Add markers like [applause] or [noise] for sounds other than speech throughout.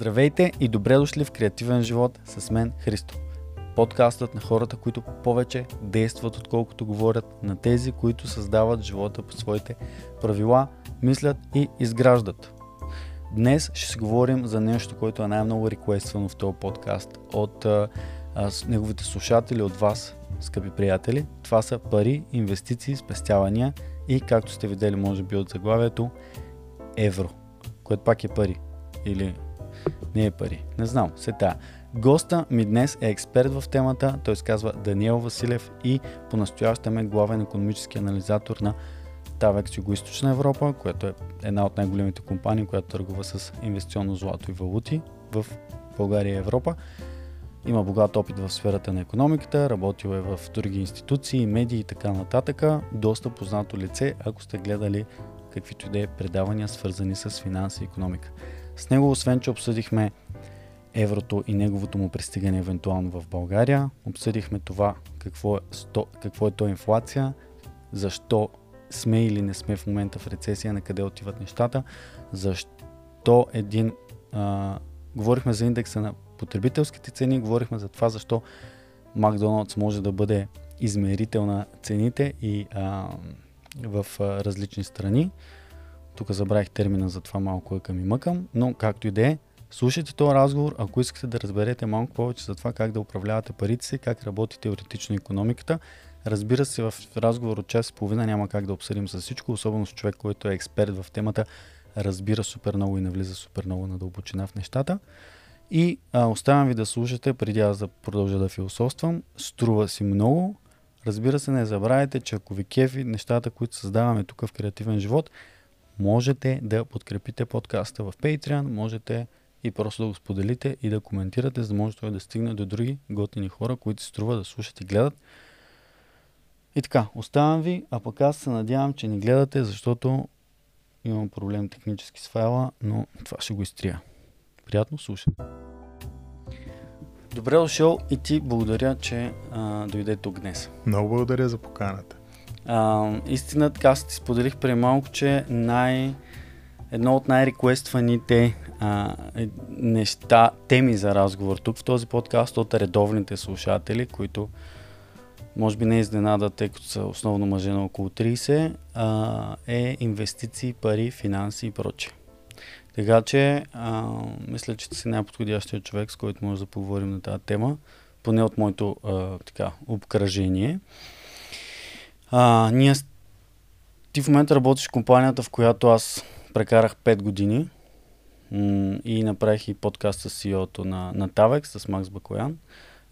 Здравейте и добре дошли в Креативен живот с мен Христо. Подкастът на хората, които повече действат отколкото говорят, на тези, които създават живота по своите правила, мислят и изграждат. Днес ще си говорим за нещо, което е най-много реквествано в този подкаст от а, а, неговите слушатели, от вас, скъпи приятели. Това са пари, инвестиции, спестявания и, както сте видели, може би от заглавието, евро, което пак е пари. Или не е пари. Не знам, се тая. Госта ми днес е експерт в темата, той се казва Даниел Василев и по-настоящем е главен економически анализатор на Тавекс Юго-Источна Европа, която е една от най-големите компании, която търгува с инвестиционно злато и валути в България и Европа. Има богат опит в сферата на економиката, работил е в други институции, медии и така нататък. Доста познато лице, ако сте гледали каквито и да е предавания, свързани с финанси и економика. С него, освен че обсъдихме еврото и неговото му пристигане евентуално в България, обсъдихме това какво е, сто, какво е то инфлация, защо сме или не сме в момента в рецесия, на къде отиват нещата, защо един... А, говорихме за индекса на потребителските цени, говорихме за това защо Макдоналдс може да бъде измерител на цените и а, в а, различни страни. Тук забравих термина за това малко е към и мъкам, но както и да е, слушайте този разговор, ако искате да разберете малко повече за това как да управлявате парите си, как работи теоретично економиката. Разбира се, в разговор от час и половина няма как да обсъдим за всичко, особено с човек, който е експерт в темата, разбира супер много и навлиза супер много на дълбочина в нещата. И а, оставям ви да слушате, преди аз да продължа да философствам. Струва си много. Разбира се, не забравяйте, че ако ви кефи нещата, които създаваме тук в Креативен живот, можете да подкрепите подкаста в Patreon, можете и просто да го споделите и да коментирате, за да може той да стигне до други готини хора, които се струва да слушат и гледат. И така, оставам ви, а пък аз се надявам, че ни гледате, защото имам проблем технически с файла, но това ще го изтрия. Приятно слушане. Добре дошъл и ти благодаря, че а, дойде тук днес. Много благодаря за поканата. А, истина, така ти споделих преди малко, че най... едно от най-реквестваните е, неща, теми за разговор тук в този подкаст от редовните слушатели, които може би не изненада, тъй като са основно мъже на около 30, а, е инвестиции, пари, финанси и прочее. Така че, а, мисля, че си най-подходящия човек, с който може да поговорим на тази тема, поне от моето а, така, обкръжение. А, ние, ти в момента работиш в компанията, в която аз прекарах 5 години м- и направих и подкаст с CEO-то на, на Tavex, с Макс Бакоян.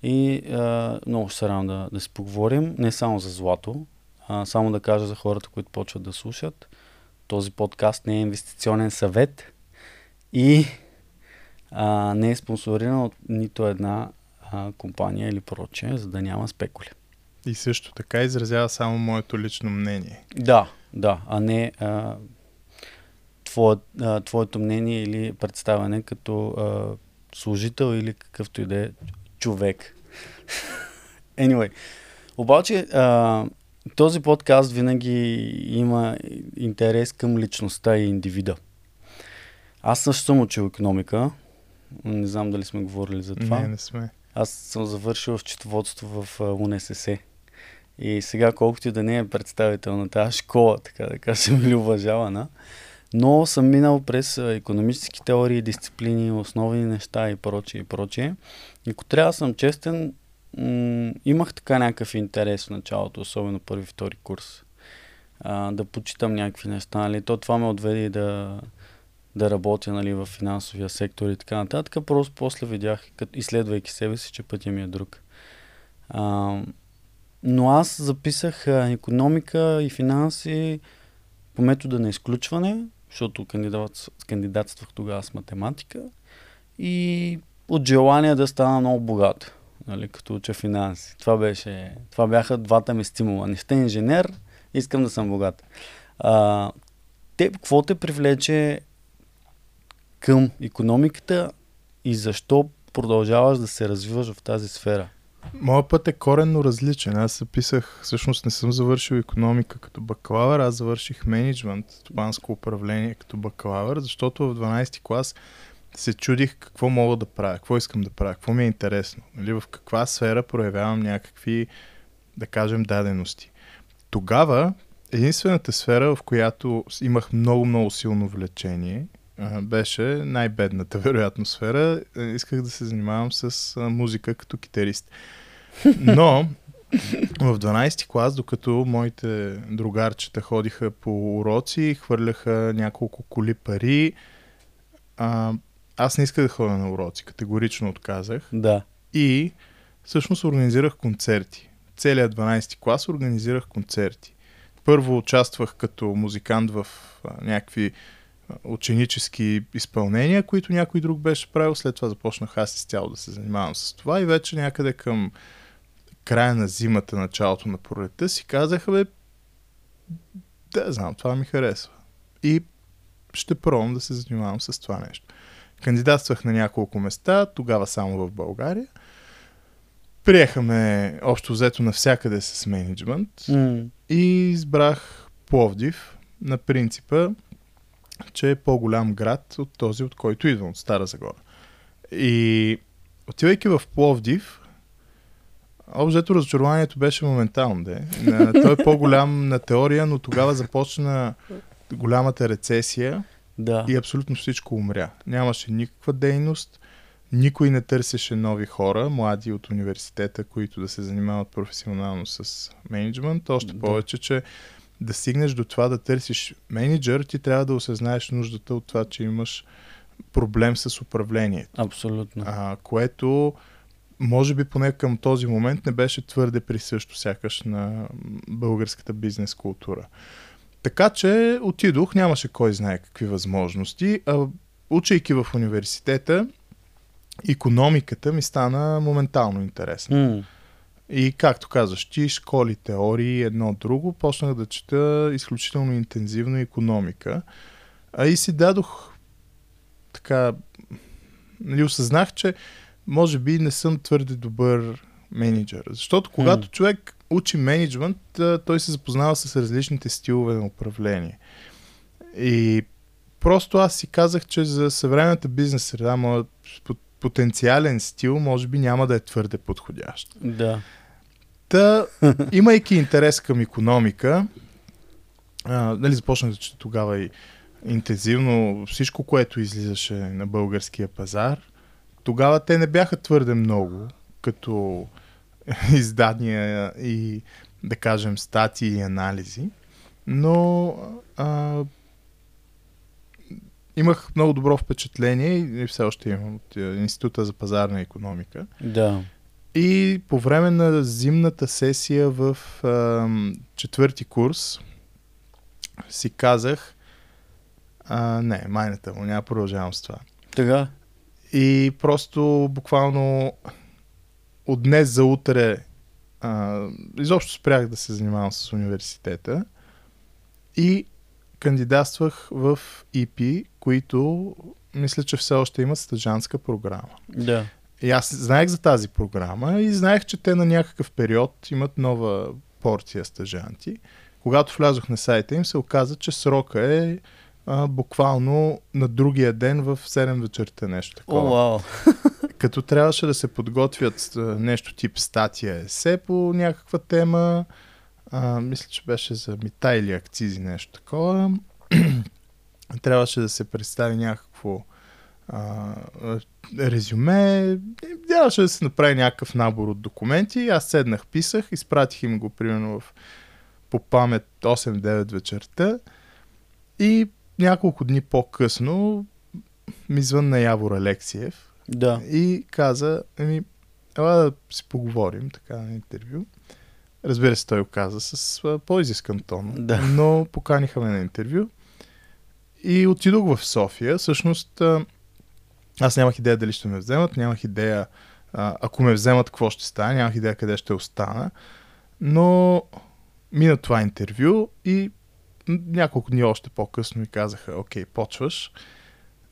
И а, много се радвам да, да си поговорим, не само за злато, а само да кажа за хората, които почват да слушат. Този подкаст не е инвестиционен съвет и а, не е спонсориран от нито една а, компания или прочее, за да няма спекули. И също така изразява само моето лично мнение. Да, да, а не а, твое, а, твоето мнение или представяне като а, служител или какъвто и да е човек. [laughs] anyway, обаче а, този подкаст винаги има интерес към личността и индивида. Аз също съм учил економика. Не знам дали сме говорили за това. Не, не сме. Аз съм завършил в четоводство в УНСС. И сега, колкото и да не е представител на тази школа, така да кажем, [laughs] или уважавана, но съм минал през економически теории, дисциплини, основни неща и прочее и прочее. И ако трябва да съм честен, м- имах така някакъв интерес в началото, особено първи, втори курс. А, да почитам някакви неща. Нали? То това ме отведе да, да работя нали, в финансовия сектор и така нататък. Просто после видях, като, изследвайки себе си, че пътя ми е друг. А, но аз записах економика и финанси по метода на изключване, защото кандидат, кандидатствах тогава с математика и от желание да стана много богат, нали, като уча финанси. Това, беше, това бяха двата ми стимула. Не сте инженер, искам да съм богат. А, те, какво те привлече към економиката и защо продължаваш да се развиваш в тази сфера? Моят път е коренно различен. Аз записах, всъщност не съм завършил економика като бакалавър, аз завърших менеджмент, стопанско управление като бакалавър, защото в 12 клас се чудих какво мога да правя, какво искам да правя, какво ми е интересно, нали, в каква сфера проявявам някакви, да кажем, дадености. Тогава единствената сфера, в която имах много-много силно влечение, беше най-бедната, [laughs] вероятно, сфера. Е, исках да се занимавам с музика като китарист. Но в 12 ти клас, докато моите другарчета ходиха по уроци, хвърляха няколко коли пари, а, аз не исках да ходя на уроци, категорично отказах. Да. И всъщност организирах концерти. Целият 12 ти клас организирах концерти. Първо участвах като музикант в някакви ученически изпълнения, които някой друг беше правил. След това започнах аз изцяло да се занимавам с това и вече някъде към края на зимата, началото на пролета си казаха, бе, да, знам, това ми харесва. И ще пробвам да се занимавам с това нещо. Кандидатствах на няколко места, тогава само в България. Приехаме общо взето навсякъде с менеджмент mm. и избрах Пловдив на принципа, че е по-голям град от този, от който идвам, от Стара Загора. И отивайки в Пловдив, Обзето разочарованието беше моментално. Де. Той е по-голям на теория, но тогава започна голямата рецесия да. и абсолютно всичко умря. Нямаше никаква дейност, никой не търсеше нови хора, млади от университета, които да се занимават професионално с менеджмент. Още повече, че да стигнеш до това да търсиш менеджер, ти трябва да осъзнаеш нуждата от това, че имаш проблем с управлението. Абсолютно. А, което може би поне към този момент не беше твърде присъщо сякаш на българската бизнес култура. Така че отидох, нямаше кой знае какви възможности. А, учейки в университета, економиката ми стана моментално интересна. Mm. И както казваш ти, школи, теории, едно друго, почнах да чета изключително интензивно економика. А и си дадох така, нали, осъзнах, че може би не съм твърде добър менеджер. Защото когато mm. човек учи менеджмент, той се запознава с различните стилове на управление. И просто аз си казах, че за съвременната бизнес среда, моят потенциален стил, може би няма да е твърде подходящ. Да. Та, имайки интерес към економика, а, нали, започнах да тогава и интензивно всичко, което излизаше на българския пазар. Тогава те не бяха твърде много, като [laughs] издания и, да кажем, статии и анализи, но а, имах много добро впечатление и все още имам от е, Института за пазарна економика. Да. И по време на зимната сесия в а, четвърти курс си казах, а, не, майната му, няма продължавам с това. Така. И просто буквално от днес за утре а, изобщо спрях да се занимавам с университета и кандидатствах в ИПИ, които мисля, че все още имат стъжанска програма. Да. И аз знаех за тази програма и знаех, че те на някакъв период имат нова порция стъжанти. Когато влязох на сайта им, се оказа, че срока е а, буквално на другия ден в 7 вечерта нещо такова. О, wow. [laughs] Като трябваше да се подготвят нещо тип статия есе по някаква тема, а, мисля, че беше за мита или акцизи, нещо такова. [clears throat] трябваше да се представи някакво а, резюме. Трябваше да се направи някакъв набор от документи. Аз седнах, писах, изпратих им го примерно в по памет 8-9 вечерта и няколко дни по-късно ми звънна Явор Алексиев да. и каза, еми, ела да си поговорим така на интервю. Разбира се, той го каза с по-изискан тон, да. но поканиха ме на интервю. И отидох в София. Всъщност, аз нямах идея дали ще ме вземат, нямах идея, ако ме вземат, какво ще стане, нямах идея къде ще остана. Но мина това интервю и няколко дни още по-късно ми казаха, окей, почваш.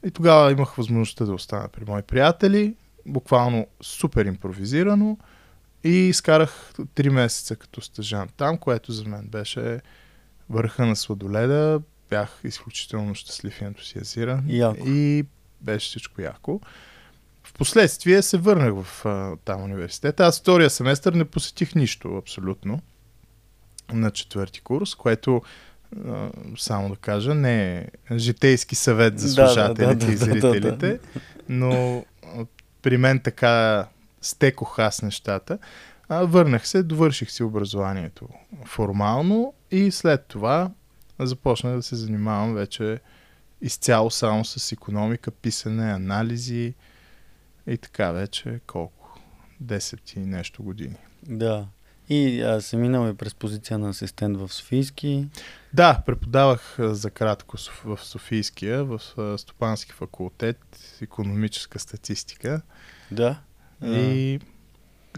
И тогава имах възможността да остана при мои приятели, буквално супер импровизирано и изкарах 3 месеца като стъжан там, което за мен беше върха на сладоледа. Бях изключително щастлив и ентусиазиран. Яко. И беше всичко яко. Впоследствие се върнах в а, там университета. Аз втория семестър не посетих нищо абсолютно на четвърти курс, което а, само да кажа, не е житейски съвет за слушателите да, да, да, и зрителите, но при мен така стекох аз нещата. А, върнах се, довърших си образованието формално и след това започнах да се занимавам вече изцяло само с економика, писане, анализи и така вече колко? 10 и нещо години. Да. И а, се минал и през позиция на асистент в Софийски. Да, преподавах за кратко в Софийския, в Стопански факултет, економическа статистика. Да. И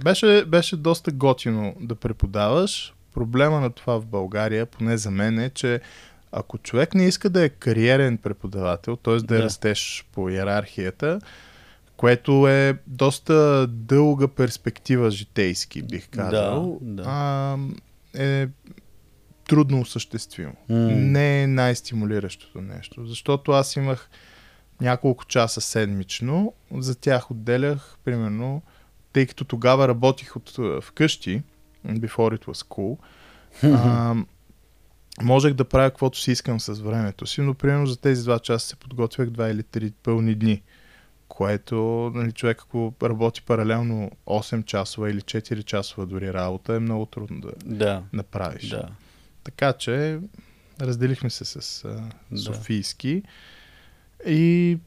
беше, беше доста готино да преподаваш. Проблема на това в България, поне за мен е, че ако човек не иска да е кариерен преподавател, т.е. да, да растеш по иерархията, което е доста дълга перспектива житейски, бих казал, да, да. А, е трудно осъществимо. Mm. Не е най-стимулиращото нещо, защото аз имах няколко часа седмично, за тях отделях примерно, тъй като тогава работих от вкъщи, before it was cool, а, можех да правя каквото си искам с времето си, но примерно за тези два часа се подготвях два или три пълни дни което нали, човек ако работи паралелно 8 часова или 4 часова дори работа е много трудно да, да. направиш. Да. Така че разделихме се с а, Софийски и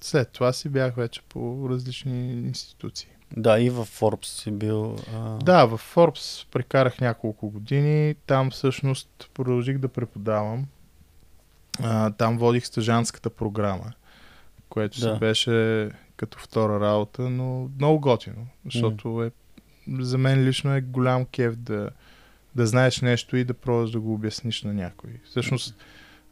след това си бях вече по различни институции. Да, и в Форбс си бил. А... Да, в Форбс прекарах няколко години. Там всъщност продължих да преподавам. А, там водих стъжанската програма което да. си беше като втора работа, но много готино, защото mm. е, за мен лично е голям кеф да, да знаеш нещо и да пробваш да го обясниш на някой. Всъщност,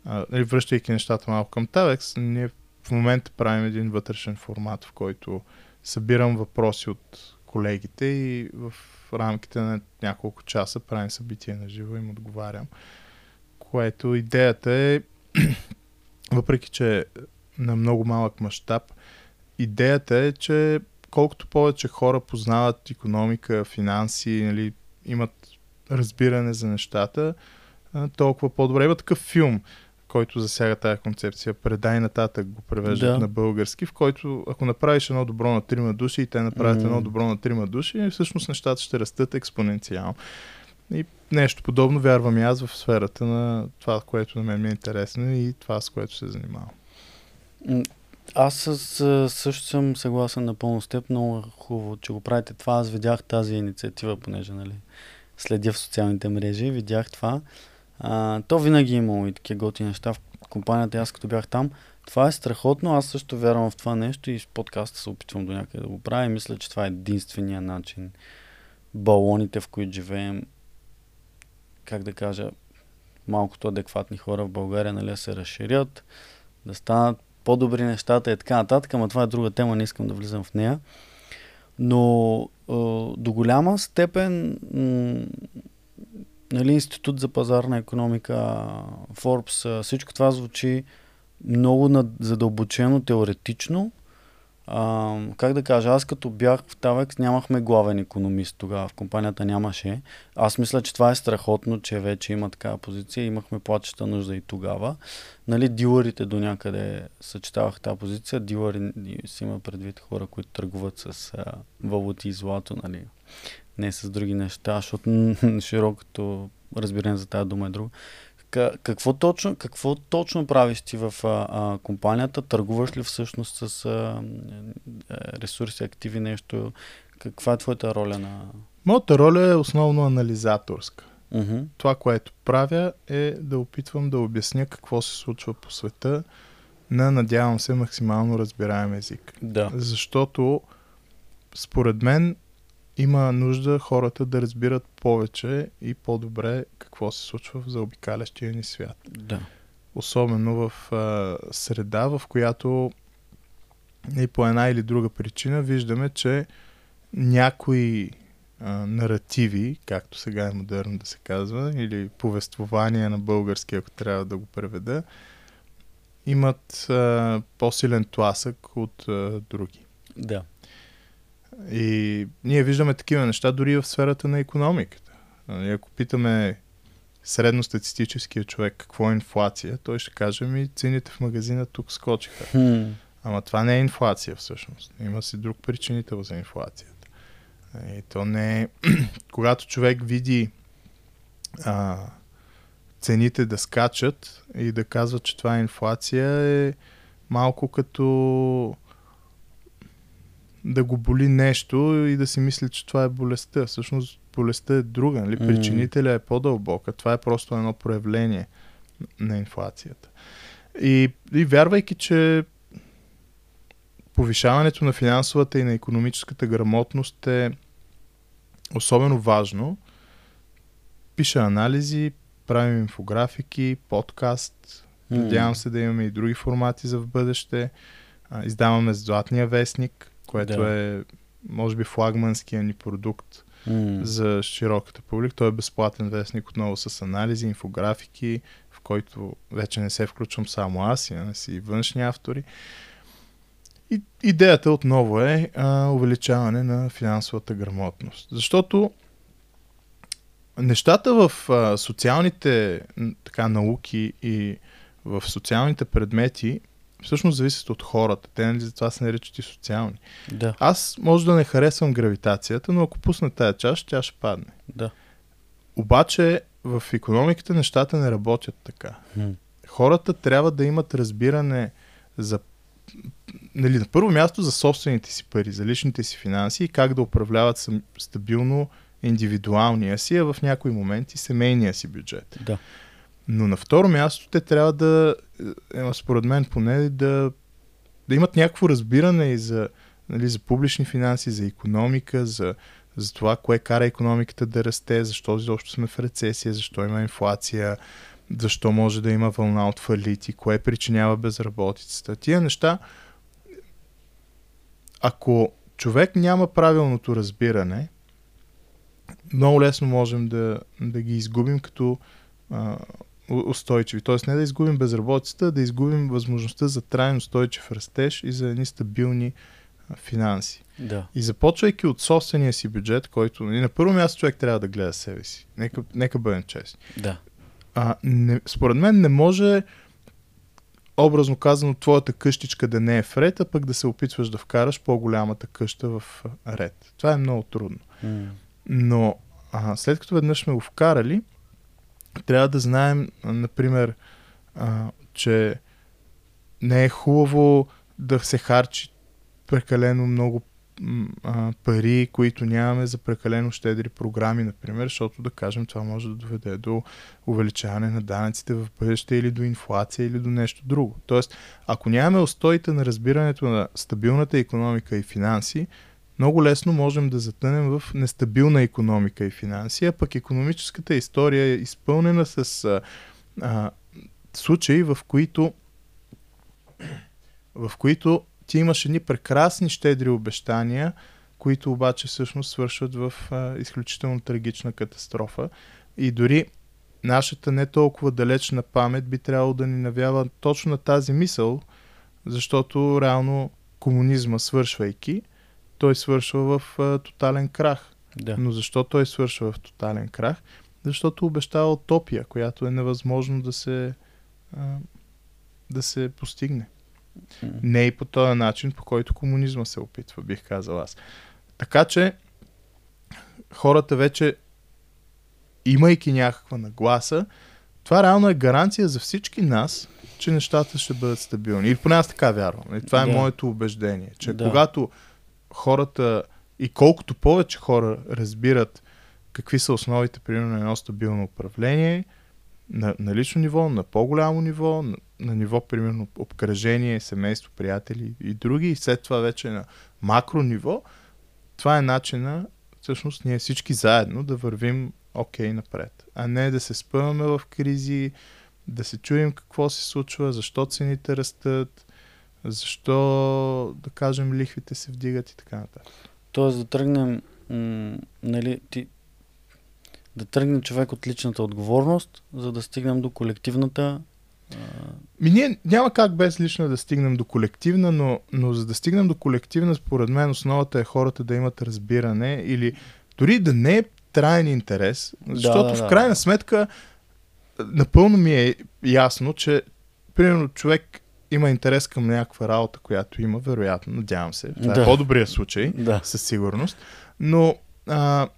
а, нали, връщайки нещата малко към Tavex, ние в момента правим един вътрешен формат, в който събирам въпроси от колегите и в рамките на няколко часа правим събитие на живо и им отговарям. Което идеята е, [clears throat] въпреки че на много малък мащаб. Идеята е, че колкото повече хора познават економика, финанси, нали, имат разбиране за нещата, толкова по-добре. Има такъв филм, който засяга тази концепция. Предай нататък го превеждат да. на български, в който ако направиш едно добро на трима души и те направят mm. едно добро на трима души, всъщност нещата ще растат експоненциално. И нещо подобно вярвам и аз в сферата на това, което на мен ми е интересно и това, с което се занимавам. Аз с, също съм съгласен напълно с теб. Много хубаво, че го правите това. Аз видях тази инициатива, понеже нали, следя в социалните мрежи. Видях това. А, то винаги е имало и такива готини неща в компанията. Аз като бях там, това е страхотно. Аз също вярвам в това нещо и с подкаста се опитвам до някъде да го правя. И мисля, че това е единствения начин балоните, в които живеем, как да кажа, малкото адекватни хора в България нали, се разширят, да станат по-добри нещата и така нататък, ама това е друга тема, не искам да влизам в нея. Но до голяма степен нали, Институт за пазарна економика, Forbes, всичко това звучи много задълбочено, теоретично, а, как да кажа, аз като бях в Тавекс нямахме главен економист тогава, в компанията нямаше. Аз мисля, че това е страхотно, че вече има такава позиция. Имахме плачеща нужда и тогава. Нали, дилърите до някъде съчетавах тази позиция. Дилъри си има предвид хора, които търгуват с а, валути и злато, нали. Не с други неща, защото [laughs] широкото разбиране за тази дума е друго. Какво точно, какво точно правиш ти в а, а, компанията? Търгуваш ли всъщност с а, ресурси, активи, нещо? Каква е твоята роля на... Моята роля е основно анализаторска. Uh-huh. Това, което правя е да опитвам да обясня какво се случва по света на, надявам се, максимално разбираем език. Да. Защото, според мен, има нужда хората да разбират повече и по-добре какво се случва в заобикалящия ни свят. Да. Особено в а, среда, в която и по една или друга причина виждаме, че някои а, наративи, както сега е модерно да се казва, или повествования на български, ако трябва да го преведа, имат а, по-силен тласък от а, други. Да. И ние виждаме такива неща дори в сферата на економиката. Нали, Ако питаме средностатистическия човек какво е инфлация, той ще каже ми цените в магазина тук скочиха. Хм. Ама това не е инфлация всъщност. Има си друг причинител за инфлацията. И то не е... [clears throat] Когато човек види а, цените да скачат и да казва, че това е инфлация, е малко като да го боли нещо и да си мисли, че това е болестта. Всъщност болестта е друга. Нали? Причинителя е по-дълбока. Това е просто едно проявление на инфлацията. И, и вярвайки, че повишаването на финансовата и на економическата грамотност е особено важно, пиша анализи, правим инфографики, подкаст, надявам се да имаме и други формати за в бъдеще. Издаваме Златния вестник, което Да. е, може би, флагманския ни продукт М. за широката публика. Той е безплатен вестник отново с анализи, инфографики, в който вече не се включвам само аз, имаме си и външни автори. И, идеята отново е а, увеличаване на финансовата грамотност. Защото нещата в а, социалните така, науки и в социалните предмети всъщност зависят от хората. Те нали, затова се наричат и социални. Да, Аз може да не харесвам гравитацията, но ако пусна тая чаша, тя ще падне. да. Обаче в економиката нещата не работят така. Хм. Хората трябва да имат разбиране за нали, на първо място за собствените си пари, за личните си финанси и как да управляват стабилно индивидуалния си, а в някои моменти семейния си бюджет. Да. Но на второ място те трябва да, е, според мен поне, да, да имат някакво разбиране и за, нали, за публични финанси, за економика, за, за това, кое кара економиката да расте, защо изобщо сме в рецесия, защо има инфлация, защо може да има вълна от фалити, кое причинява безработицата. Тия неща, ако човек няма правилното разбиране, много лесно можем да, да ги изгубим като устойчиви. Тоест не да изгубим безработицата, а да изгубим възможността за траен устойчив растеж и за едни стабилни финанси. Да. И започвайки от собствения си бюджет, който и на първо място човек трябва да гледа себе си. Нека, нека бъдем честни. Да. А, не, според мен не може образно казано твоята къщичка да не е в ред, а пък да се опитваш да вкараш по-голямата къща в ред. Това е много трудно. М. Но а, след като веднъж сме го вкарали, трябва да знаем, например, а, че не е хубаво да се харчи прекалено много а, пари, които нямаме за прекалено щедри програми, например, защото да кажем това може да доведе до увеличаване на данъците в бъдеще или до инфлация или до нещо друго. Тоест, ако нямаме устоите на разбирането на стабилната економика и финанси, много лесно можем да затънем в нестабилна економика и финанси, а пък економическата история е изпълнена с а, а, случаи, в които в които ти имаш едни прекрасни щедри обещания, които обаче всъщност свършват в а, изключително трагична катастрофа. И дори нашата не толкова далечна памет би трябвало да ни навява точно на тази мисъл, защото реално комунизма свършвайки, той свършва в а, тотален крах. Да. Но защо той свършва в тотален крах? Защото обещава утопия, която е невъзможно да се, а, да се постигне. М. Не и по този начин, по който комунизма се опитва, бих казал аз. Така че хората вече, имайки някаква нагласа, това реално е гаранция за всички нас, че нещата ще бъдат стабилни. Или поне аз така вярвам. И това е Да. моето убеждение. Че Да. когато хората и колкото повече хора разбират какви са основите, примерно, на едно стабилно управление, на, на лично ниво, на по-голямо ниво, на, на ниво, примерно, обкръжение, семейство, приятели и други, и след това вече на макро ниво, това е начина, всъщност, ние всички заедно да вървим окей напред, а не да се спъваме в кризи, да се чуем какво се случва, защо цените растат, защо, да кажем, лихвите се вдигат и така нататък. Тоест да тръгнем, м- нали, ти, да тръгне човек от личната отговорност, за да стигнем до колективната Ми ние няма как без лична да стигнем до колективна, но, но за да стигнем до колективна, според мен основата е хората да имат разбиране или дори да не е траен интерес, защото да, да. в крайна сметка напълно ми е ясно, че примерно човек има интерес към някаква работа, която има, вероятно, надявам се. Това Да. е по-добрия случай, Да. със сигурност. Но а,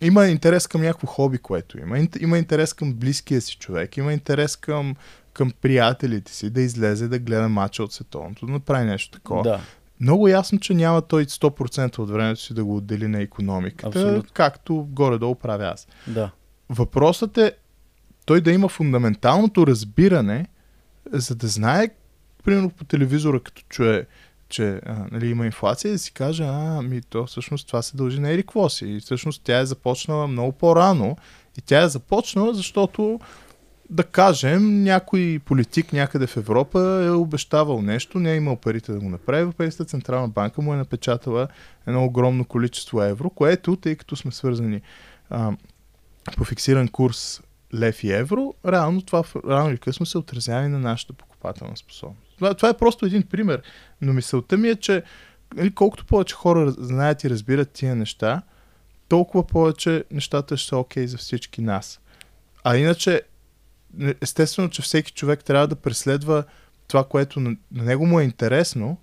има интерес към някакво хоби, което има. Има интерес към близкия си човек, има интерес към, към приятелите си, да излезе, да гледа мача от световното, да направи нещо такова. Да. Много ясно, че няма той 100% от времето си да го отдели на економиката, Абсолютно. както горе-долу правя аз. Да. Въпросът е той да има фундаменталното разбиране, за да знае, примерно по телевизора, като чуе, че а, нали, има инфлация, да си каже, а, ми то всъщност това се дължи на Ерик какво си. И всъщност тя е започнала много по-рано. И тя е започнала, защото да кажем, някой политик някъде в Европа е обещавал нещо, не е имал парите да го направи, Европейската централна банка му е напечатала едно огромно количество евро, което, тъй като сме свързани а, по фиксиран курс лев и евро, реално това рано или късно се отразява и на нашата покупателна способност. Това, това е просто един пример, но мисълта ми е, че нали, колкото повече хора знаят и разбират тия неща, толкова повече нещата ще са окей за всички нас. А иначе, естествено, че всеки човек трябва да преследва това, което на, на него му е интересно,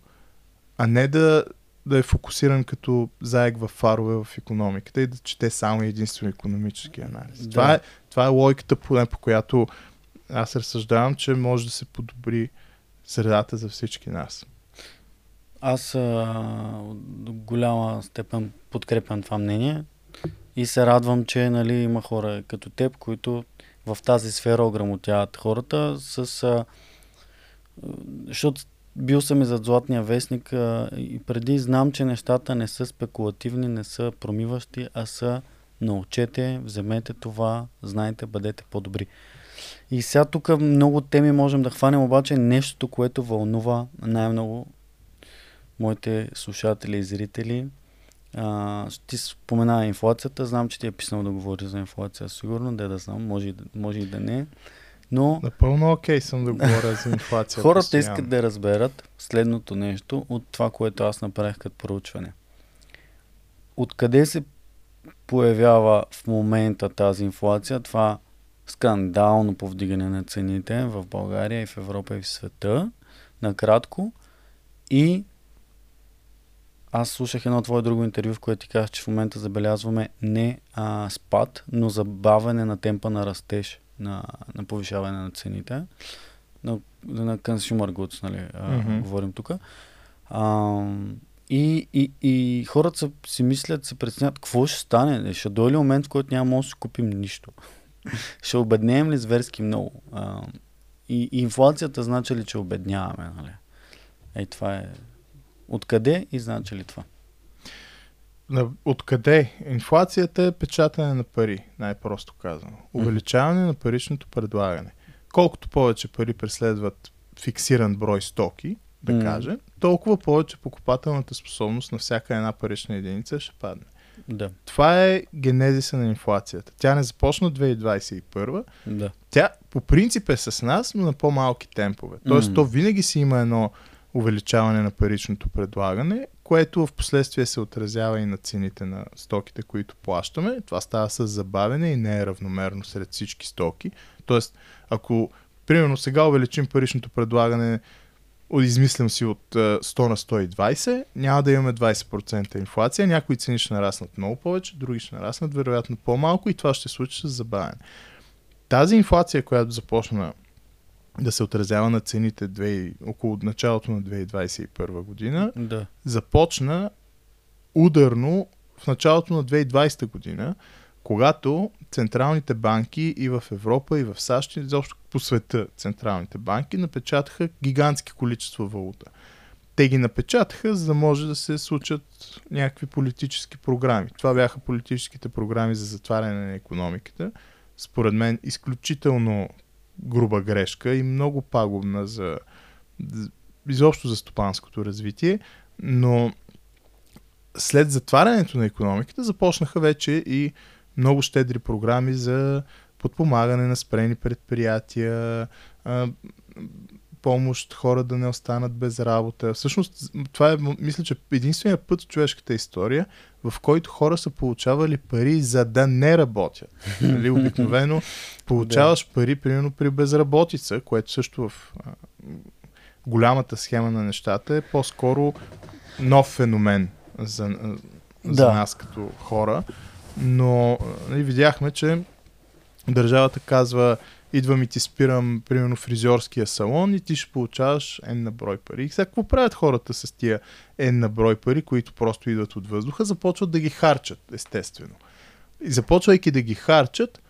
а не да, да е фокусиран като заек в фарове в економиката и да чете само единствено економически анализ. Да. Това, е, това е логиката, поне по която аз разсъждавам, че може да се подобри средата за всички нас. Аз до голяма степен подкрепям това мнение и се радвам, че нали, има хора като теб, които в тази сфера ограмотяват хората с... А, защото бил съм и зад Златния вестник а, и преди знам, че нещата не са спекулативни, не са промиващи, а са научете, вземете това, знайте, бъдете по-добри. И сега тук много теми можем да хванем, обаче нещото, което вълнува най-много моите слушатели и зрители. А, ти спомена инфлацията. Знам, че ти е писал да говори за инфлация. Сигурно, да да знам. Може може и да не. Но Напълно окей съм да говоря за инфлация. хората постоянно. искат да разберат следното нещо от това, което аз направих като проучване. Откъде се появява в момента тази инфлация? Това скандално повдигане на цените в България и в Европа и в света. Накратко. И аз слушах едно твое друго интервю, в което ти казах, че в момента забелязваме не а, спад, но забавяне на темпа на растеж, на, на повишаване на цените. На, на consumer goods, нали, а, Мгм. говорим тук. А, и, и, и хората си мислят, се преценят, какво ще стане? Ще дойде момент, в който няма да си купим нищо. [laughs] ще обеднеем ли зверски много? А, и, и инфлацията значи ли, че обедняваме? Нали? Ей, това е Откъде и значи ли това? Откъде? Инфлацията е печатане на пари, най-просто казано. Увеличаване на паричното предлагане. Колкото повече пари преследват фиксиран брой стоки, да М. кажем, толкова повече покупателната способност на всяка една парична единица ще падне. Да, Това е генезиса на инфлацията. Тя не започна 2021, да. тя по принцип е с нас, но на по-малки темпове. Тоест, М. то винаги си има едно увеличаване на паричното предлагане, което в последствие се отразява и на цените на стоките, които плащаме. Това става с забавене и не е равномерно сред всички стоки. Тоест, ако примерно сега увеличим паричното предлагане, измислям си от е, 100 на 120, няма да имаме 20% инфлация. Някои цени ще нараснат много повече, други ще нараснат вероятно по-малко и това ще се случи с забавяне. Тази инфлация, която започна да се отразява на цените две, около началото на 2021 година, Да. започна ударно в началото на 2020 година, когато централните банки и в Европа, и в САЩ, и изобщо по света централните банки напечатаха гигантски количества валута. Те ги напечатаха, за да може да се случат някакви политически програми. Това бяха политическите програми за затваряне на економиката. Според мен изключително груба грешка и много пагубна за изобщо за стопанското развитие, но след затварянето на економиката започнаха вече и много щедри програми за подпомагане на спрени предприятия, помощ, хора да не останат без работа. Всъщност, това е, мисля, че единствения път в човешката история, в който хора са получавали пари за да не работят. [laughs] Нали, обикновено получаваш пари, примерно при безработица, което също в а, голямата схема на нещата е по-скоро нов феномен за, за Да. нас като хора. Но нали, видяхме, че държавата казва идвам и ти спирам, примерно, фризьорския салон и ти ще получаваш N на брой пари. И сега какво правят хората с тия N на брой пари, които просто идват от въздуха? Започват да ги харчат, естествено. И започвайки да ги харчат,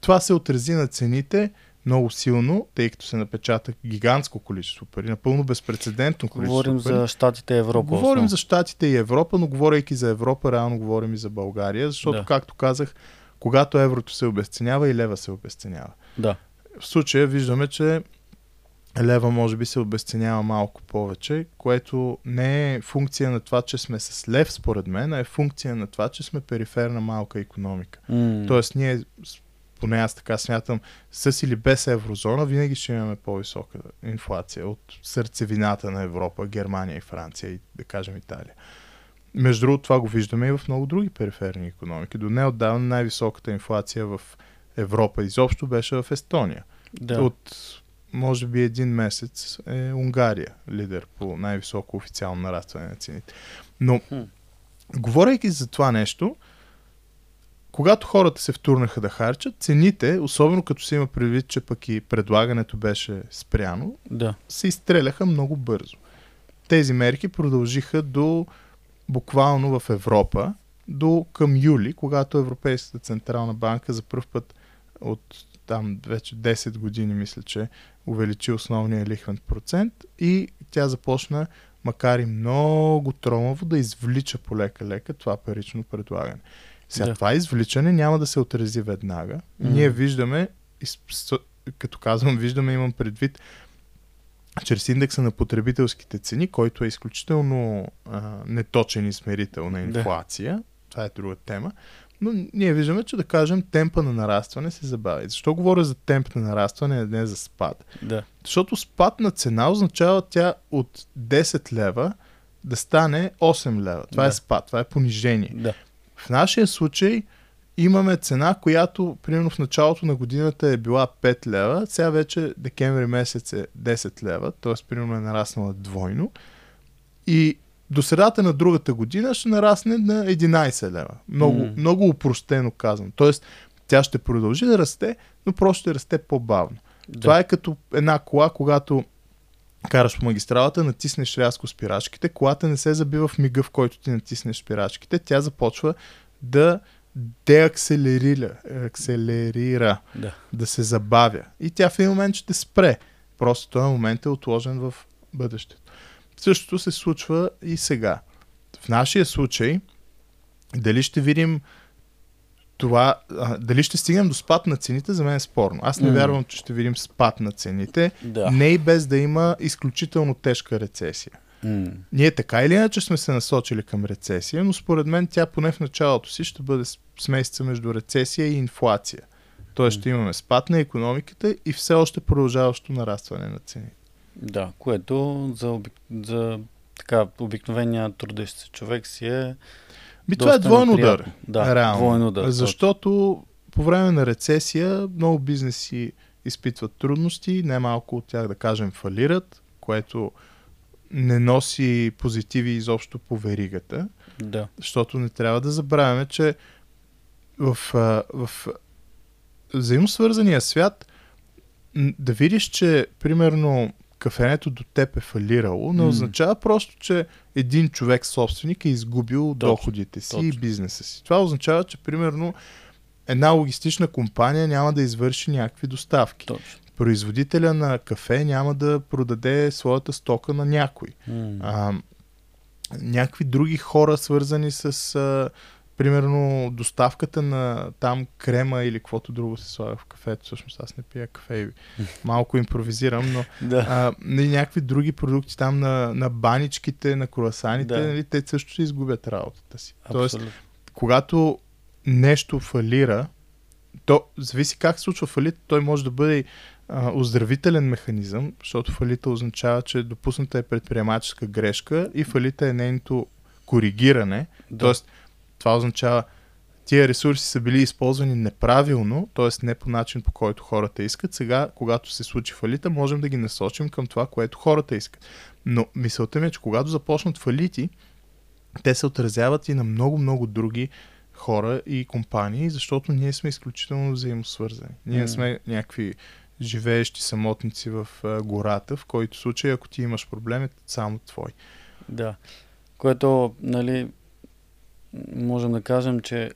това се отрази на цените много силно, тъй като се напечата гигантско количество пари, напълно безпредседентно количество Говорим пари. за Штатите и Европа. Говорим за Штатите и Европа, но говорейки за Европа, реално говорим и за България, защото, Да. както казах, когато еврото се обесценява и лева се обесценява. Да. В случая виждаме, че лева може би се обесценява малко повече, което не е функция на това, че сме с лев, според мен, а е функция на това, че сме периферна малка економика. М. Тоест ние, поне аз така смятам, с или без еврозона, винаги ще имаме по-висока инфлация от сърцевината на Европа, Германия и Франция и да кажем Италия. Между другото, това го виждаме и в много други периферни економики. До неотдавна най-високата инфлация в Европа изобщо беше в Естония. да. От може би един месец е Унгария лидер по най-високо официално нарастване на цените. Но, Хм. говорейки за това нещо, когато хората се втурнаха да харчат, цените, особено като се има предвид, че пък и предлагането беше спряно, да. се изстреляха много бързо. Тези мерки продължиха до буквално в Европа, до към юли, когато Европейската Централна банка за първ път от там вече 10 години, мисля, че увеличи основния лихвен процент и тя започна, макар и много тромаво, да извлича полека-лека това парично предлагане. Сега Да. това извличане няма да се отрази веднага. Мгм. Ние виждаме, като казвам виждаме, имам предвид чрез индекса на потребителските цени, който е изключително а, неточен измерител на Да. инфлация. Това е друга тема. Но ние виждаме, че да кажем темпа на нарастване се забавя. И Защо говоря за темп на нарастване, а не за спад? Да. Защото спад на цена означава тя от 10 лева да стане 8 лева. Това Да. е спад, това е понижение. Да. В нашия случай имаме цена, която примерно в началото на годината е била 5 лева, сега вече декември месец е 10 лева, т.е. примерно е нараснала двойно и до средата на другата година ще нарасне на 11 лева. Много, М. много упростено казвам. Тоест тя ще продължи да расте, но просто ще расте по-бавно. Да. Това е като една кола, когато караш по магистралата, натиснеш рязко спирачките, колата не се забива в мига, в който ти натиснеш спирачките, тя започва да деакселерира, акселерира, Да. да се забавя. И тя в един момент ще спре. Просто този момент е отложен в бъдещето. Същото се случва и сега. В нашия случай, дали ще видим това, а, дали ще стигнем до спад на цените, за мен е спорно. Аз не М. вярвам, че ще видим спад на цените, Да. не и без да има изключително тежка рецесия. М. Ние така или иначе сме се насочили към рецесия, но според мен тя поне в началото си ще бъде смесица между рецесия и инфлация. Тоест ще имаме спад на економиката и все още продължаващо нарастване на цените. Да, което за, обик... за така, обикновения трудещ се човек си е Би, това е доста двойно удар. Да, реално. двойен удар. Защото по време на рецесия много бизнеси изпитват трудности, немалко от тях да кажем фалират, което не носи позитиви изобщо по веригата. Да. Защото не трябва да забравяме, че в, в взаимосвързания свят да видиш, че примерно кафенето до теб е фалирало, не М. означава просто, че един човек собственик е изгубил Точно, доходите си и точно. бизнеса си. Това означава, че примерно една логистична компания няма да извърши някакви доставки. Точно. Производителя на кафе няма да продаде своята стока на някой М. а, някакви други хора, свързани с, а, примерно, доставката на там крема или каквото друго се слага в кафето. Всъщност аз не пия кафе малко импровизирам, но [laughs] Да. а, нали, някакви други продукти там на, на баничките, на круасаните, Да. нали, те също ще изгубят работата си. Тоест, Абсолютно. когато нещо фалира, то зависи как се случва фалит, той може да бъде а, оздравителен механизъм, защото фалита означава, че допусната е предприемаческа грешка и фалита е нейното коригиране. Да. Тоест, това означава тия ресурси са били използвани неправилно, т.е. не по начин по който хората искат. Сега, когато се случи фалита, можем да ги насочим към това, което хората искат. Но мисълта ми е, че когато започнат фалити, те се отразяват и на много-много други хора и компании, защото ние сме изключително взаимосвързани. Ние М. сме някакви живеещи самотници в а, гората, в който случай, ако ти имаш проблем, е само твой. Да. Което, нали, можем да кажем, че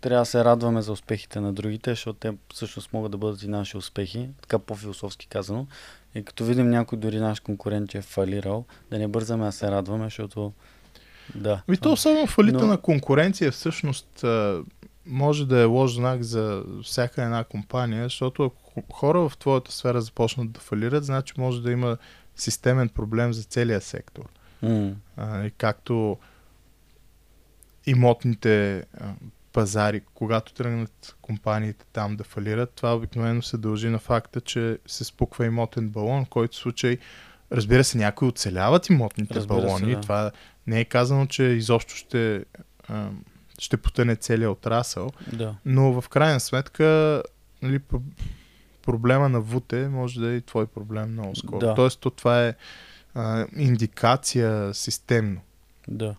трябва да се радваме за успехите на другите, защото те всъщност могат да бъдат и наши успехи, така по-философски казано. И като видим някой дори наш конкурент, че е фалирал, да не бързаме да се радваме, защото да. Ми то особено фалита Но- на конкуренция всъщност може да е лош знак за всяка една компания, защото ако хора в твоята сфера започнат да фалират, значи може да има системен проблем за целия сектор. М, А, както имотните пазари, когато тръгнат компаниите там да фалират, това обикновено се дължи на факта, че се спуква имотен балон, в който случай, разбира се, някои оцеляват имотните Разбира се, балони. да. Това не е казано, че изобщо ще, ще потъне целият отрасъл, да. но в крайна сметка нали, про- проблема на ВУТЕ може да е и твой проблем много скоро. Да. Тоест, то това е а, индикация системно. Да.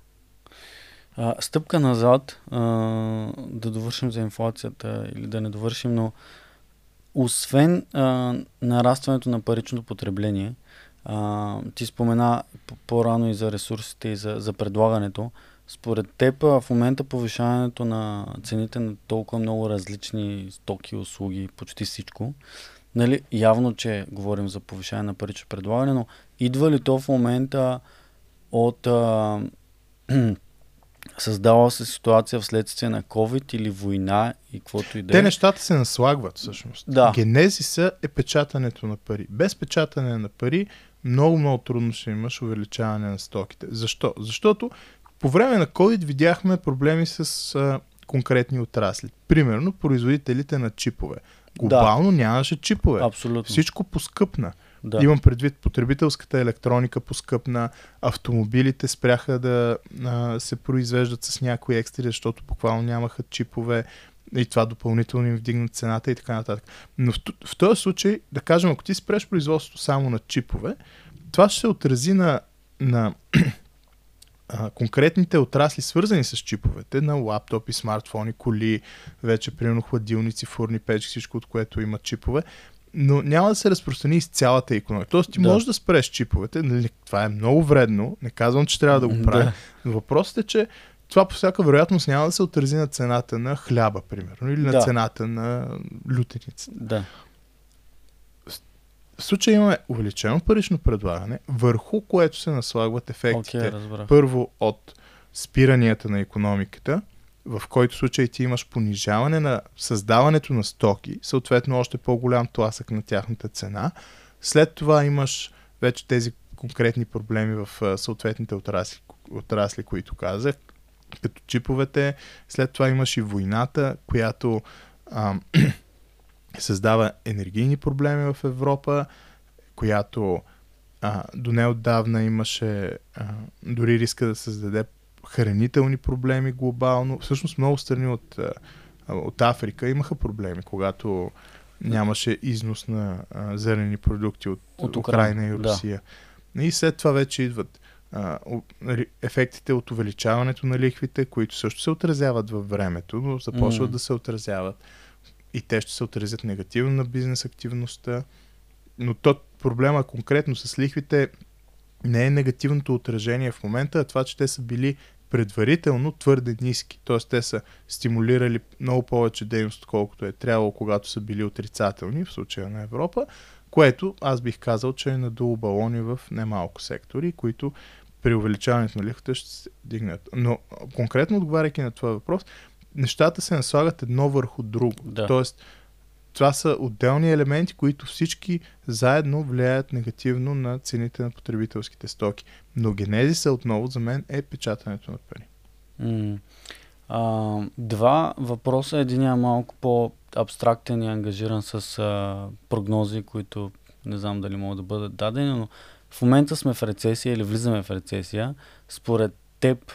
А, стъпка назад, а, да довършим за инфлацията или да не довършим, но освен а, нарастването на паричното потребление, а, ти спомена по-рано и за ресурсите и за, за предлагането. Според теб в момента повишаването на цените на толкова много различни стоки, услуги, почти всичко, нали, явно, че говорим за повишаване на парично предлагане, но идва ли то в момента от а, [clears throat] създала се ситуация вследствие на COVID или война и каквото и да Те е. нещата се наслагват всъщност. Да. Генезиса е печатането на пари. Без печатане на пари много, много трудно ще имаш увеличаване на стоките. Защо? Защото по време на COVID видяхме проблеми с а, конкретни отрасли. Примерно производителите на чипове. Глобално нямаше чипове. Абсолютно. Всичко поскъпна. Да. Имам предвид потребителската електроника поскъпна, автомобилите спряха да а, се произвеждат с някои екстри, защото буквално нямаха чипове и това допълнително им вдигна цената и така нататък. Но в, в този случай, да кажем, ако ти спреш производството само на чипове, това ще се отрази на, на [clears throat] а, конкретните отрасли, свързани с чиповете, на лаптопи, смартфони, коли, вече примерно хладилници, фурни печки, всичко от което има чипове, но няма да се разпространи из цялата економика. Тоест ти Да. можеш да спреш чиповете, нали, това е много вредно, не казвам, че трябва да го правим, Да. но въпросът е, че това по всяка вероятност няма да се отрази на цената на хляба, примерно, или на Да. цената на лютеницата. Да. В случая имаме увеличено парично предлагане, върху което се наслагват ефектите. Разбрах. Първо от спиранията на економиката, в който случай ти имаш понижаване на създаването на стоки, съответно още по-голям тласък на тяхната цена. След това имаш вече тези конкретни проблеми в съответните отрасли, отрасли, които казах, като чиповете. След това имаш и войната, която ам, [clears throat] създава енергийни проблеми в Европа, която а, до неотдавна имаше а, дори риска да създаде хранителни проблеми глобално. Всъщност много страни от, от Африка имаха проблеми, когато нямаше износ на а, зелени продукти от, От Украина и да. Русия. И след това вече идват а, ефектите от увеличаването на лихвите, които също се отразяват във времето, но започват М. да се отразяват и те ще се отразят негативно на бизнес активността. Но то проблема конкретно с лихвите не е негативното отражение в момента, а това, че те са били предварително твърде ниски. Т.е. те са стимулирали много повече дейност, отколкото е трябвало, когато са били отрицателни, в случая на Европа, което аз бих казал, че е надолу балони в немалко сектори, които при увеличаването на лихвата ще се дигнат. Но конкретно отговаряйки на това въпрос, нещата се наслагат едно върху друго. Да. Тоест, това са отделни елементи, които всички заедно влияят негативно на цените на потребителските стоки. Но генезиса отново за мен е печатането на пари. М. А, два въпроса. Единия е малко по-абстрактен и ангажиран с а, прогнози, които не знам дали могат да бъдат дадени, но в момента сме в рецесия или влизаме в рецесия. Според теб,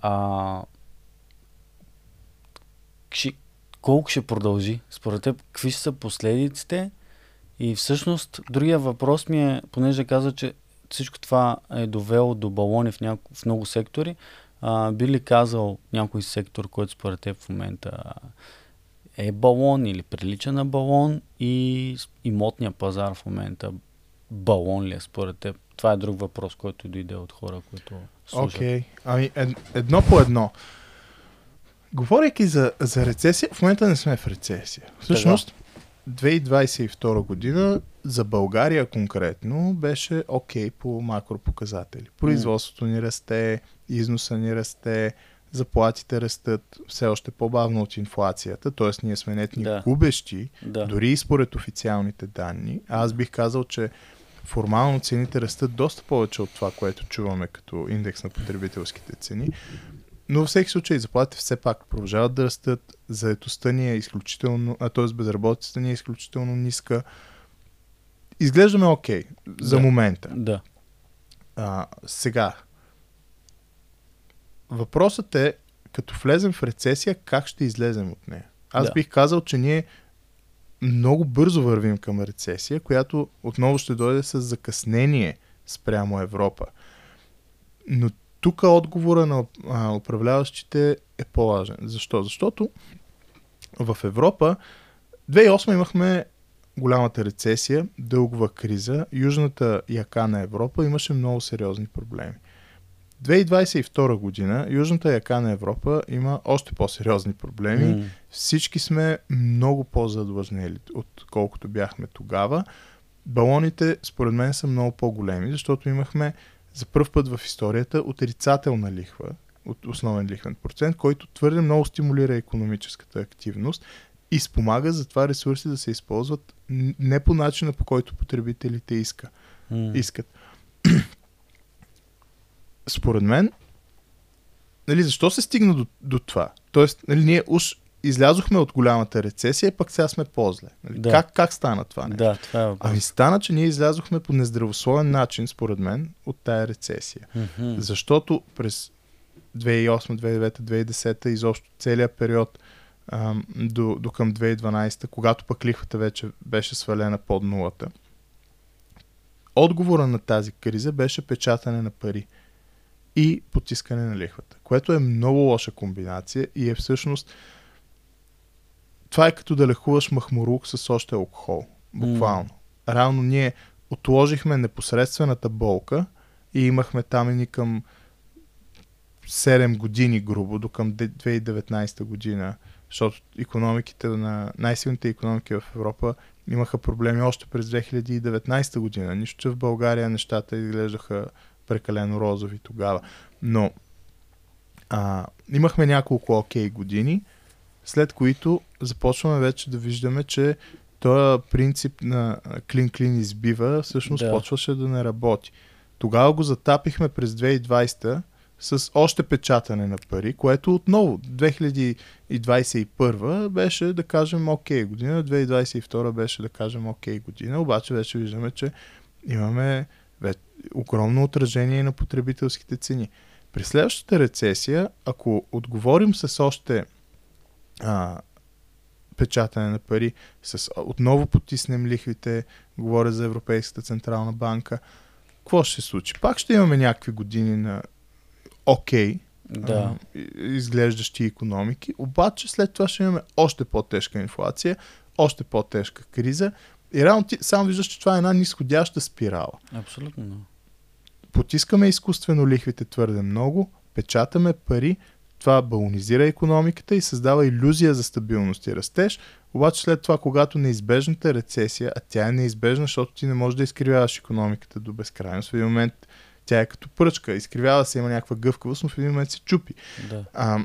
а, колко ще продължи? Според теб, какви са последиците? И всъщност, другия въпрос ми е, понеже каза, че всичко това е довело до балони в, няко, в много сектори, а, би ли казал някой сектор, който според теб в момента е балон или прилича на балон и имотния пазар в момента балон ли е според теб? Това е друг въпрос, който дойде от хора, които слушат. Окей, okay. ами ед, едно по едно. Говорейки за, за рецесия, в момента не сме в рецесия. Всъщност, 2022 година за България конкретно беше окей okay по макропоказатели. Производството ни расте, износа ни расте, заплатите растат все още по-бавно от инфлацията, т.е. ние сме нетни да. губещи, да. дори и според официалните данни. Аз бих казал, че формално цените растат доста повече от това, което чуваме като индекс на потребителските цени. Но във всеки случай заплатите все пак продължават да растат, заетостта ни е изключително, а т.е. безработицата ни е изключително ниска. Изглеждаме окей okay, за да. момента. Да. А, сега, въпросът е, като влезем в рецесия, как ще излезем от нея? Аз да. бих казал, че ние много бързо вървим към рецесия, която отново ще дойде с закъснение спрямо Европа. Но тук отговора на а, управляващите е по-важен. Защо? Защото в Европа 2008 имахме голямата рецесия, дългова криза, южната яка на Европа имаше много сериозни проблеми. 2022 година Южната яка на Европа има още по-сериозни проблеми. Mm. Всички сме много по-задлъжнели, отколкото бяхме тогава. Балоните, според мен, са много по-големи, защото имахме за първ път в историята отрицателна лихва, от основен лихвен процент, който твърде много стимулира економическата активност и спомага за това ресурси да се използват не по начина, по който потребителите иска, mm. искат според мен, нали, защо се стигна до, до това? Тоест, нали, ние уж излязохме от голямата рецесия, пък сега сме по-зле. Нали? Да. Как, как стана това нещо? Да, това е ами стана, че ние излязохме по нездравословен начин, според мен, от тая рецесия. Mm-hmm. Защото през 2008, 2009, 2010, изобщо целият период ам, до, до към 2012, когато пък лихвата вече беше свалена под нулата, отговора на тази криза беше печатане на пари и потискане на лихвата, което е много лоша комбинация и е всъщност това е като да лекуваш махмурук с още алкохол. Буквално. Mm. Реално ние отложихме непосредствената болка и имахме там и към 7 години грубо, до към 2019 година, защото економиките на най-силните економики в Европа имаха проблеми още през 2019 година. Нищо, че в България нещата изглеждаха прекалено розови тогава. Но а, имахме няколко окей okay години, след които започваме вече да виждаме, че този принцип на клин-клин избива всъщност да. почваше да не работи. Тогава го затапихме през 2020 с още печатане на пари, което отново 2021 беше да кажем окей okay година, 2022 беше да кажем окей okay година, обаче вече виждаме, че имаме огромно отражение на потребителските цени. При следващата рецесия, ако отговорим с още а, печатане на пари, с, отново потиснем лихвите, говоря за Европейската централна банка, какво ще се случи? Пак ще имаме някакви години на окей, okay, да. а, изглеждащи економики, обаче след това ще имаме още по-тежка инфлация, още по-тежка криза и реално ти сам виждаш, че това е една нисходяща спирала. Абсолютно потискаме изкуствено лихвите твърде много, печатаме пари, това балонизира економиката и създава иллюзия за стабилност и растеж, обаче след това, когато неизбежната рецесия, а тя е неизбежна, защото ти не можеш да изкривяваш економиката до безкрайност, в един момент тя е като пръчка, изкривява се, има някаква гъвкавост, но в един момент се чупи. Да. А,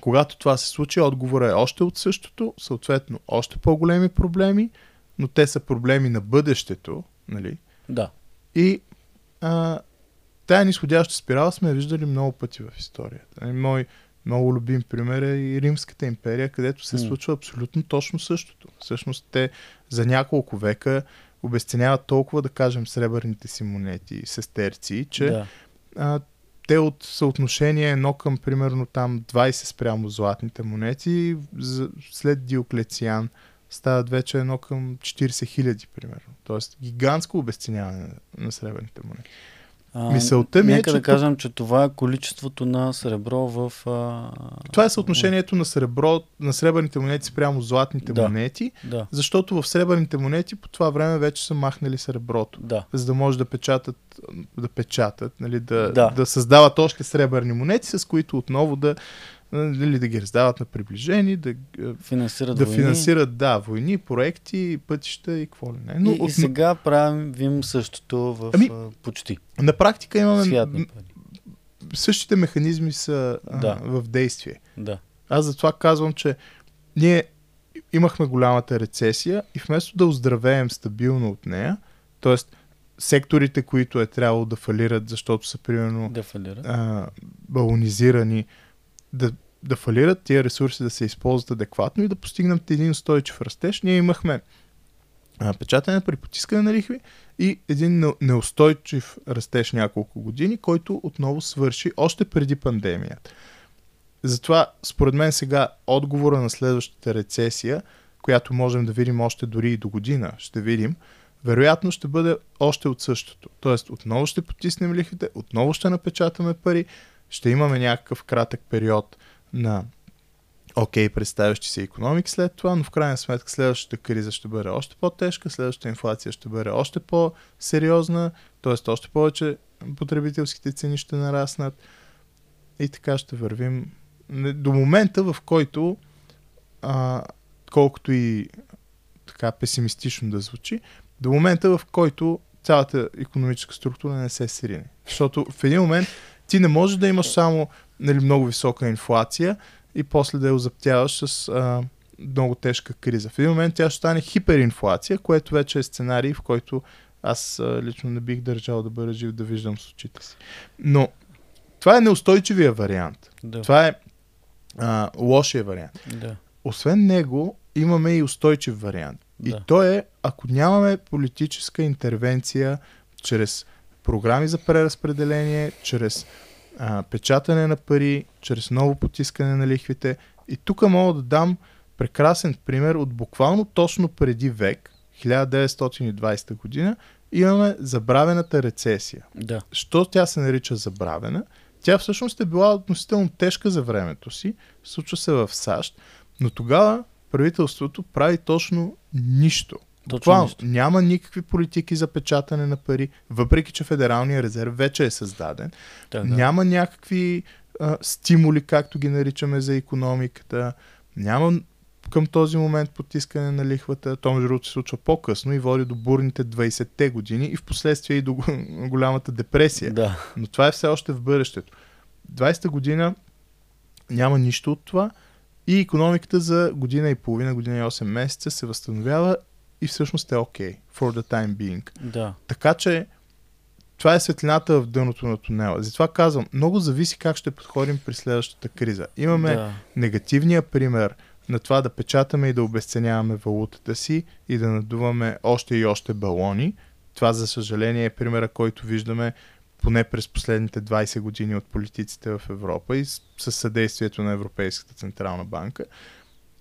когато това се случи, отговорът е още от същото, съответно още по-големи проблеми, но те са проблеми на бъдещето, нали? Да. И а, тая нисходяща спирала сме виждали много пъти в историята. Нали, мой Много любим пример е и Римската империя, където се случва абсолютно точно същото. Всъщност те за няколко века обесценяват толкова, да кажем, сребърните си монети, сестерци, че Да. а, те от съотношение едно към примерно там 20 спрямо златните монети, за, след Диоклециан стават вече едно към 40 хиляди примерно. Тоест гигантско обесценяване на, на сребърните монети. А, Мисълта ми е, нека че да кажем, че това е количеството на сребро в... А... Това е съотношението на сребро, на сребърните монети спрямо златните Да. монети, Да, защото в сребърните монети по това време вече са махнали среброто. да. За да може да печатат, да печатат, нали, да, Да. да. създават още сребърни монети, с които отново да, нали, да ги раздават на приближени, да, Финансират да войни. финансират, да, войни, проекти, пътища и какво ли не. Но и, и от, сега правим същото в Ами, почти. на практика имаме пари. същите механизми са Да. да. а, в действие. Да. Аз затова казвам, че ние имахме голямата рецесия и вместо да оздравеем стабилно от нея, т.е. секторите, които е трябвало да фалират, защото са примерно Да фалират. а, балонизирани, да, да фалират тия ресурси да се използват адекватно и да постигнем един устойчив растеж. Ние имахме печатане при потискане на лихви и един не- неустойчив растеж няколко години, който отново свърши още преди пандемията. Затова, според мен сега, отговора на следващата рецесия, която можем да видим още дори и до година, ще видим, вероятно ще бъде още от същото. Тоест, отново ще потиснем лихвите, отново ще напечатаме пари, ще имаме някакъв кратък период на окей, представящи се економики след това, но в крайна сметка следващата криза ще бъде още по-тежка, следващата инфлация ще бъде още по-сериозна, т.е. още повече потребителските цени ще нараснат и така ще вървим до момента, в който а, колкото и така песимистично да звучи, до момента, в който цялата економическа структура не се срине. Защото в един момент ти не можеш да имаш само нали, много висока инфлация и после да я озаптяваш с а, много тежка криза. В един момент тя ще стане хиперинфлация, което вече е сценарий, в който аз а, лично не бих държал да бъда жив да виждам с очите си. Но това е неустойчивия вариант. Да. Това е а, лошия вариант. да. Освен него, имаме и устойчив вариант. И Да. то е, ако нямаме политическа интервенция чрез програми за преразпределение, чрез а, печатане на пари, чрез ново потискане на лихвите. И тук мога да дам прекрасен пример от буквално точно преди век, 1920 година, имаме забравената рецесия. Да. Що тя се нарича забравена? Тя всъщност е била относително тежка за времето си, случва се в САЩ, но тогава правителството прави точно нищо. Буквално няма никакви политики за печатане на пари, въпреки че Федералния резерв вече е създаден. Така. Няма някакви а, стимули, както ги наричаме за економиката. Няма към този момент потискане на лихвата. То между другото се случва по-късно и води до бурните 20-те години и в последствие и до [laughs] голямата депресия. Да. Но това е все още в бъдещето. 20-та година няма нищо от това и економиката за година и половина, година и 8 месеца се възстановява и всъщност е окей. Okay, for the time being. Да. Така че това е светлината в дъното на тунела. Затова казвам, много зависи как ще подходим при следващата криза. Имаме да. негативния пример на това да печатаме и да обесценяваме валутата си и да надуваме още и още балони. Това, за съжаление, е примера, който виждаме поне през последните 20 години от политиците в Европа и с, съдействието на Европейската Централна банка.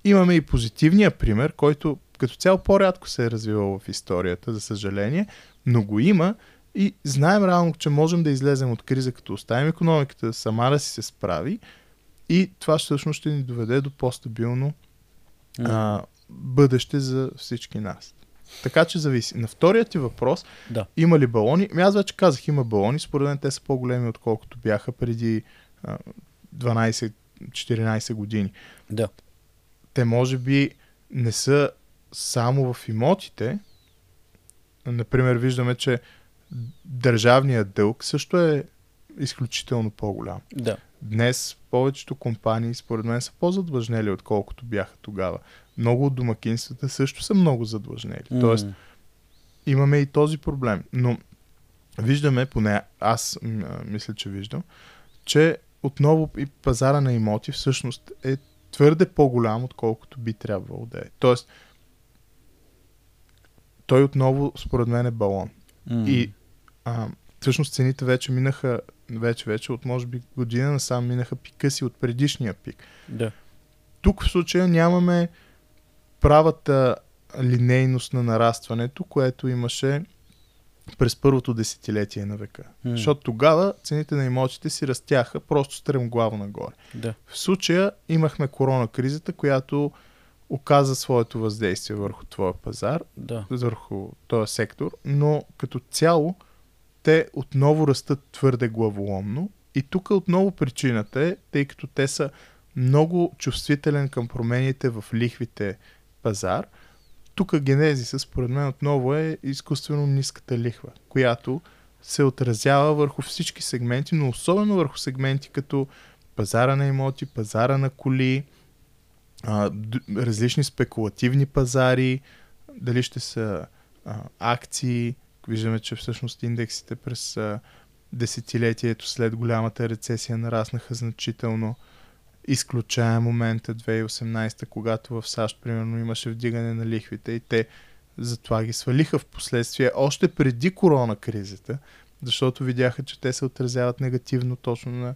Имаме и позитивния пример, който като цяло по-рядко се е развивал в историята, за съжаление, но го има и знаем реално, че можем да излезем от криза, като оставим економиката сама да си се справи и това всъщност ще ни доведе до по-стабилно М. а, бъдеще за всички нас. Така че зависи. На вторият ти въпрос, Да. има ли балони? Ами аз вече казах, има балони. Според мен те са по-големи, отколкото бяха преди а, 12-14 години. Да. Те може би не са само в имотите. Например, виждаме, че държавният дълг също е изключително по-голям. Да. Днес повечето компании, според мен, са по-задлъжнели, отколкото бяха тогава. Много от домакинствата също са много задлъжнели. М. Тоест, имаме и този проблем. Но виждаме, поне аз мисля, че виждам, че отново и пазара на имоти всъщност е твърде по-голям, отколкото би трябвало да е. Тоест, той отново, според мен, е балон. М. И а, всъщност цените вече минаха, вече, вече от може би година насам минаха пика си от предишния пик. Да. Тук в случая нямаме правата линейност на нарастването, което имаше през първото десетилетие на века. М. Защото тогава цените на имотите си растяха просто стремглаво нагоре. Да. В случая имахме корона кризата, която оказа своето въздействие върху твоя пазар, Да. върху този сектор, но като цяло те отново растат твърде главоломно и тук отново причината е, тъй като те са много чувствителен към промените в лихвите пазар, тук генезиса според мен отново е изкуствено ниската лихва, която се отразява върху всички сегменти, но особено върху сегменти като пазара на имоти, пазара на коли, различни спекулативни пазари, дали ще са а, акции. Виждаме, че всъщност индексите през а, десетилетието след голямата рецесия нараснаха значително. Изключая момента 2018, когато в САЩ примерно имаше вдигане на лихвите и те затова ги свалиха в последствие, още преди корона кризата, защото видяха, че те се отразяват негативно точно на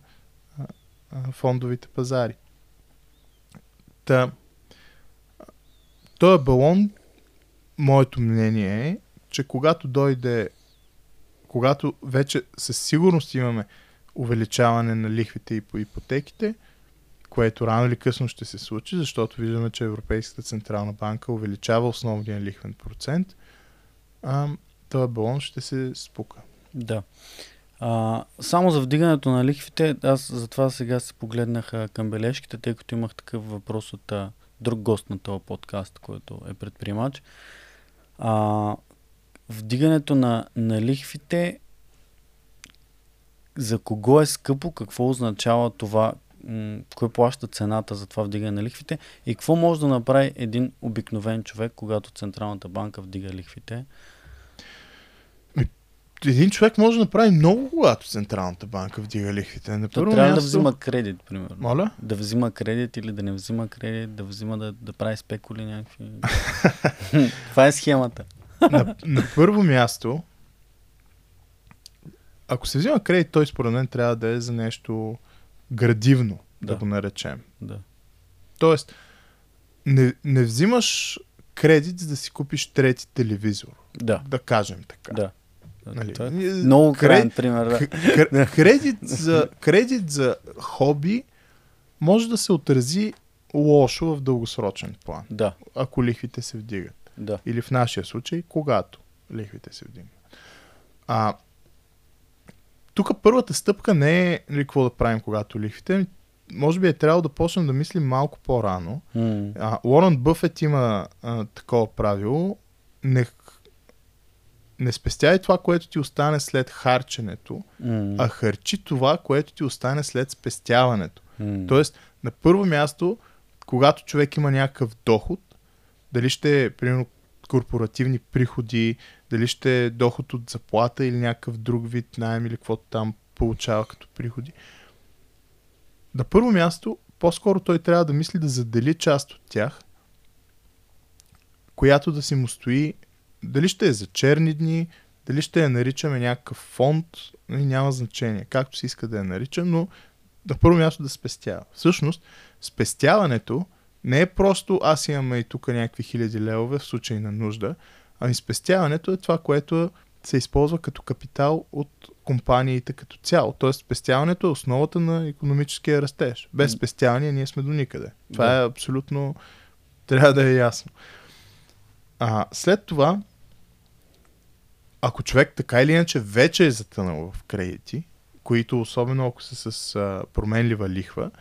а, а, фондовите пазари. Та, този балон, моето мнение е, че когато дойде, когато вече със сигурност имаме увеличаване на лихвите и по ипотеките, което рано или късно ще се случи, защото виждаме, че Европейската Централна банка увеличава основния лихвен процент, а, този балон ще се спука. Да. А, само за вдигането на лихвите, аз затова сега се погледнах към бележките, тъй като имах такъв въпрос от а, друг гост на този подкаст, който е предприемач. А, вдигането на, на лихвите за кого е скъпо, какво означава това, м- кой плаща цената за това вдигане на лихвите и какво може да направи един обикновен човек, когато Централната банка вдига лихвите. Един човек може да направи много, когато Централната банка вдига лихвите. На първо трябва място... да взима кредит, примерно. Моля? Да взима кредит или да не взима кредит, да взима да, да прави спекули някакви. [laughs] Това е схемата. на, на първо място, ако се взима кредит, той според мен трябва да е за нещо градивно, да, Да. да го наречем. Да. Тоест, не, не взимаш кредит, за да си купиш трети телевизор. Да. Да кажем така. Да. Нали? Това е Ние- много кре- крайен пример. Да. Кр- [laughs] кредит, за, кредит за хоби може да се отрази лошо в дългосрочен план, да. ако лихвите се вдигат. Да. Или в нашия случай, когато лихвите се вдигнат. А, тук първата стъпка не е нали, какво да правим, когато лихвите. Може би е трябвало да почнем да мислим малко по-рано. М, А, Уорън Бъфет има а, такова правило. Не, не спестяй това, което ти остане след харченето, м, а харчи това, което ти остане след спестяването. м. Тоест, на първо място, когато човек има някакъв доход, дали ще е, примерно, корпоративни приходи, дали ще е доход от заплата или някакъв друг вид найем или каквото там получава като приходи. На първо място, по-скоро той трябва да мисли да задели част от тях, която да си му стои, дали ще е за черни дни, дали ще я наричаме някакъв фонд, нали, няма значение, както си иска да я нарича, но на първо място да спестява. Всъщност, спестяването не е просто аз имам и тук някакви хиляди левове в случай на нужда, ами спестяването е това, което се използва като капитал от компаниите като цяло. Тоест, спестяването е основата на економическия растеж. Без спестяване ние сме до никъде. Това Да. е абсолютно... Трябва да е ясно. А, след това, ако човек така или иначе вече е затънал в кредити, които особено ако са с а, променлива лихва,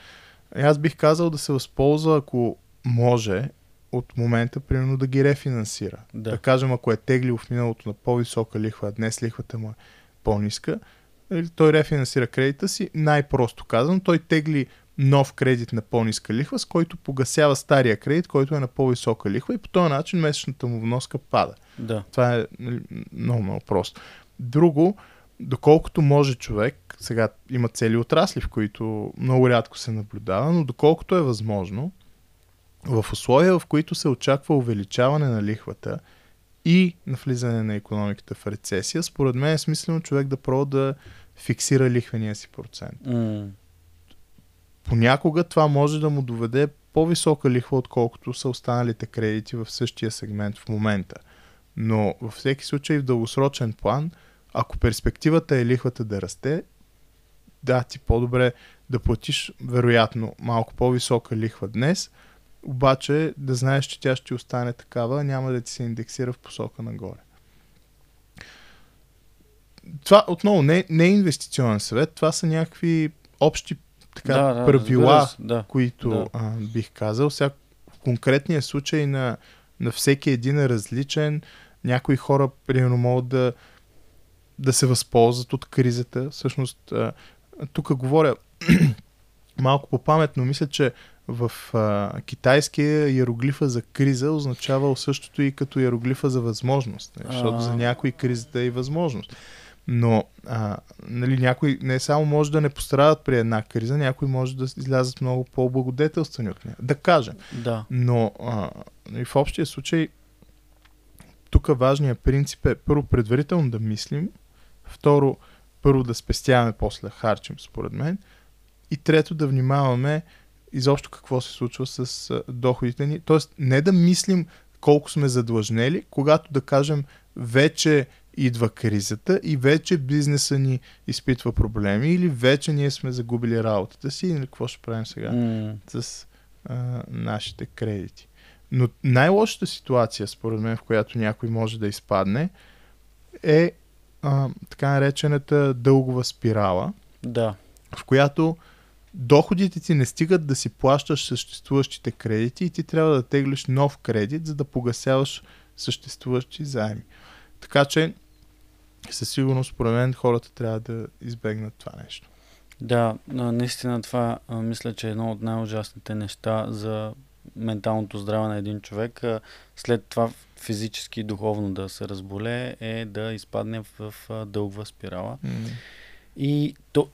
аз бих казал да се възползва, ако може, от момента, примерно, да ги рефинансира. Да. да кажем, ако е теглил в миналото на по-висока лихва, а днес лихвата му е по-ниска, нали, той рефинансира кредита си, най-просто казано, той тегли нов кредит на по-ниска лихва, с който погасява стария кредит, който е на по-висока лихва и по този начин месечната му вноска пада. Да. Това е нали, много, много просто. Друго, доколкото може човек, сега има цели отрасли, в които много рядко се наблюдава, но доколкото е възможно, в условия, в които се очаква увеличаване на лихвата и на влизане на економиката в рецесия, според мен е смислено човек да пробва да фиксира лихвения си процент. М, Понякога това може да му доведе по-висока лихва, отколкото са останалите кредити в същия сегмент в момента. Но във всеки случай в дългосрочен план, ако перспективата е лихвата да расте, да, ти по-добре да платиш вероятно малко по-висока лихва днес, обаче да знаеш, че тя ще остане такава, няма да ти се индексира в посока нагоре. Това отново не, не е инвестиционен съвет, това са някакви общи така, да, да, правила, да. които Да. а, бих казал. Сега, в конкретния случай на, на всеки един е различен. Някои хора, примерно, могат да, да се възползват от кризата. Всъщност, а, тук говоря [clears throat] малко по памет, но мисля, че в а, китайския иероглифа за криза означавал същото и като иероглифа за възможност. нали, Защото за някои кризата е и възможност. Но а, нали, някои не само може да не пострадат при една криза, някои може да излязат много по-благодетелствани от нея. Да кажем. Да. Но а, и в общия случай, тук важният принцип е първо предварително да мислим, второ първо да спестяваме, после харчим, според мен, и трето да внимаваме изобщо какво се случва с а, доходите ни. Тоест не да мислим колко сме задлъжнели, когато да кажем вече идва кризата и вече бизнеса ни изпитва проблеми или вече ние сме загубили работата си или какво ще правим сега М, с а, нашите кредити. Но най-лошата ситуация, според мен, в която някой може да изпадне, е а, така наречената дългова спирала, да. в която доходите ти не стигат да си плащаш съществуващите кредити и ти трябва да теглиш нов кредит, за да погасяваш съществуващи заеми. Така че, със сигурност, според мен, хората трябва да избегнат това нещо. Да, наистина това а, мисля, че е едно от най-ужасните неща за менталното здраве на един човек. А, След това физически и духовно да се разболее е да изпадне в, в а, дългова спирала. И то,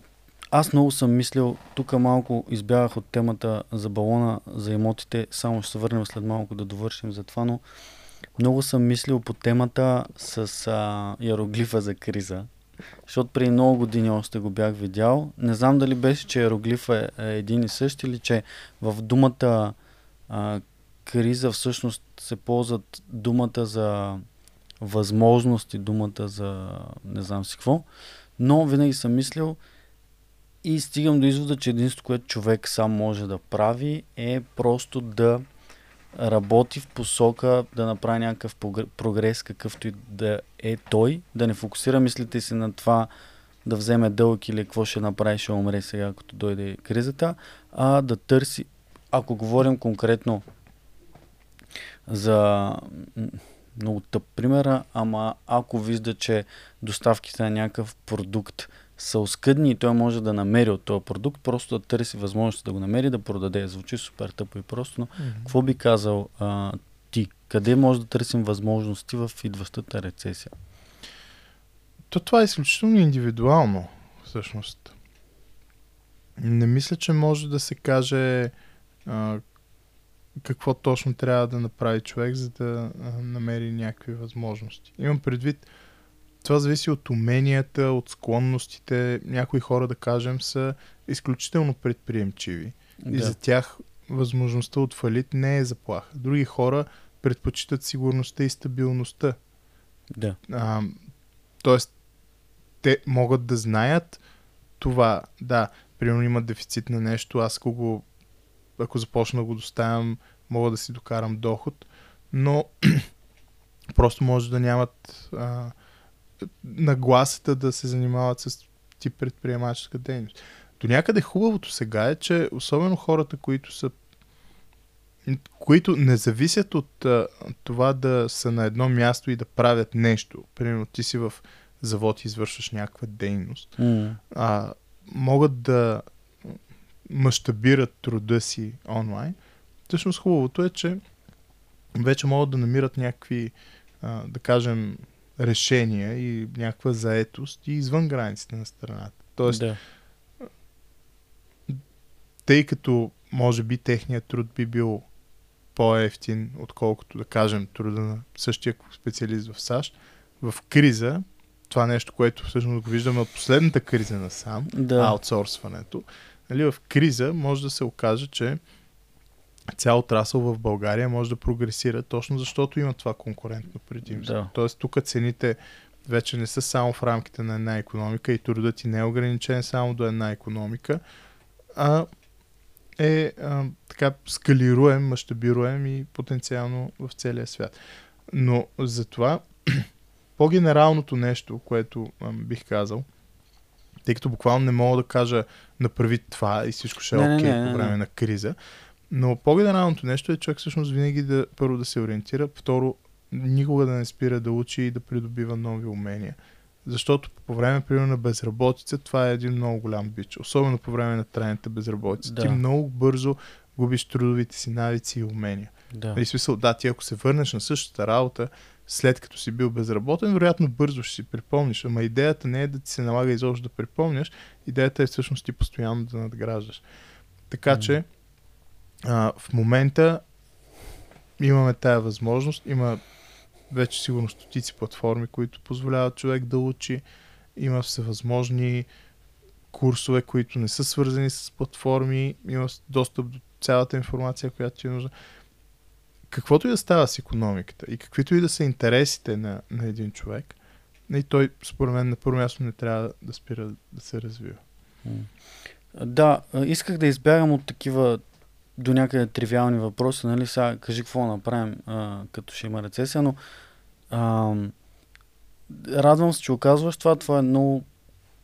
аз много съм мислил, тук малко избягах от темата за балона, за имотите, само ще се върнем след малко да довършим за това, но много съм мислил по темата с а, иероглифа за криза, защото преди много години още го бях видял. Не знам дали беше, че иероглифа е, е един и същ или че в думата а, криза всъщност се ползват думата за възможност и думата за не знам си какво. Но винаги съм мислил и стигам до извода, че единството, което човек сам може да прави е просто да работи в посока да направи някакъв прогрес, какъвто и да е той, да не фокусира мислите си на това да вземе дълъг или какво ще направи, ще умре сега, като дойде кризата, а да търси, ако говорим конкретно за много тъп примера, ама ако вижда, че доставките на някакъв продукт са оскъдни и той може да намери от този продукт, просто да търси възможност да го намери, да продаде. Звучи супер тъпо и просто, но какво би казал а, ти? Къде може да търсим възможности в идващата рецесия? То това е изключително индивидуално, всъщност. Не мисля, че може да се каже а, какво точно трябва да направи човек, за да а, намери някакви възможности. Имам предвид, това зависи от уменията, от склонностите. Някои хора, да кажем, са изключително предприемчиви. И за тях възможността от фалит не е заплаха. Други хора предпочитат сигурността и стабилността. да. А, тоест, те могат да знаят това. Да, примерно имат дефицит на нещо, аз ако, го, ако започна да го доставям, мога да си докарам доход, но [clears throat] просто може да нямат а, нагласата да се занимават с тип предприемаческа дейност. До някъде хубавото сега е, че особено хората, които са които не зависят от а, това да са на едно място и да правят нещо. Примерно ти си в завод и извършваш някаква дейност. М, А, могат да мащабират труда си онлайн. Всъщност хубавото е, че вече могат да намират някакви, а, да кажем, решения и някаква заетост и извън границите на страната. Тоест, Да. тъй като може би техният труд би бил по-ефтин, отколкото да кажем труда на същия специалист в САЩ, в криза, това нещо, което всъщност го виждаме от последната криза на сам, Да. аутсорсването, нали, в криза може да се окаже, че цял отрасъл в България може да прогресира, точно защото има това конкурентно предимство. Да. Тоест тук цените вече не са само в рамките на една економика и трудът ти не е ограничен само до една економика, а е а, така скалируем, мащабируем и потенциално в целия свят. Но за това [clears throat] по-генералното нещо, което а, бих казал, тъй като буквално не мога да кажа направи това и всичко ще е Не, не, окей не, не, по време не. на криза, но по-генералното нещо е човек всъщност винаги да първо да се ориентира, второ никога да не спира да учи и да придобива нови умения. Защото по време, примерно, на безработица, това е един много голям бич. Особено по време на трайната безработица. Да. Ти много бързо губиш трудовите си навици и умения. Да. Нали, смисъл, да, ти ако се върнеш на същата работа, след като си бил безработен, вероятно бързо ще си припомниш. Ама идеята не е да ти се налага изобщо да припомняш, идеята е всъщност ти постоянно да надграждаш. Така М. че а, в момента имаме тая възможност. Има вече сигурно стотици платформи, които позволяват човек да учи. Има всевъзможни курсове, които не са свързани с платформи. Има достъп до цялата информация, която ти е нужна. Каквото и да става с економиката и каквито и да са интересите на, на един човек, и той, според мен, на първо място не трябва да спира да се развива. Да, исках да избягам от такива до някъде тривиални въпроси, нали, сега кажи какво направим, а, като ще има рецесия, но а, радвам се, че оказваш това, това е много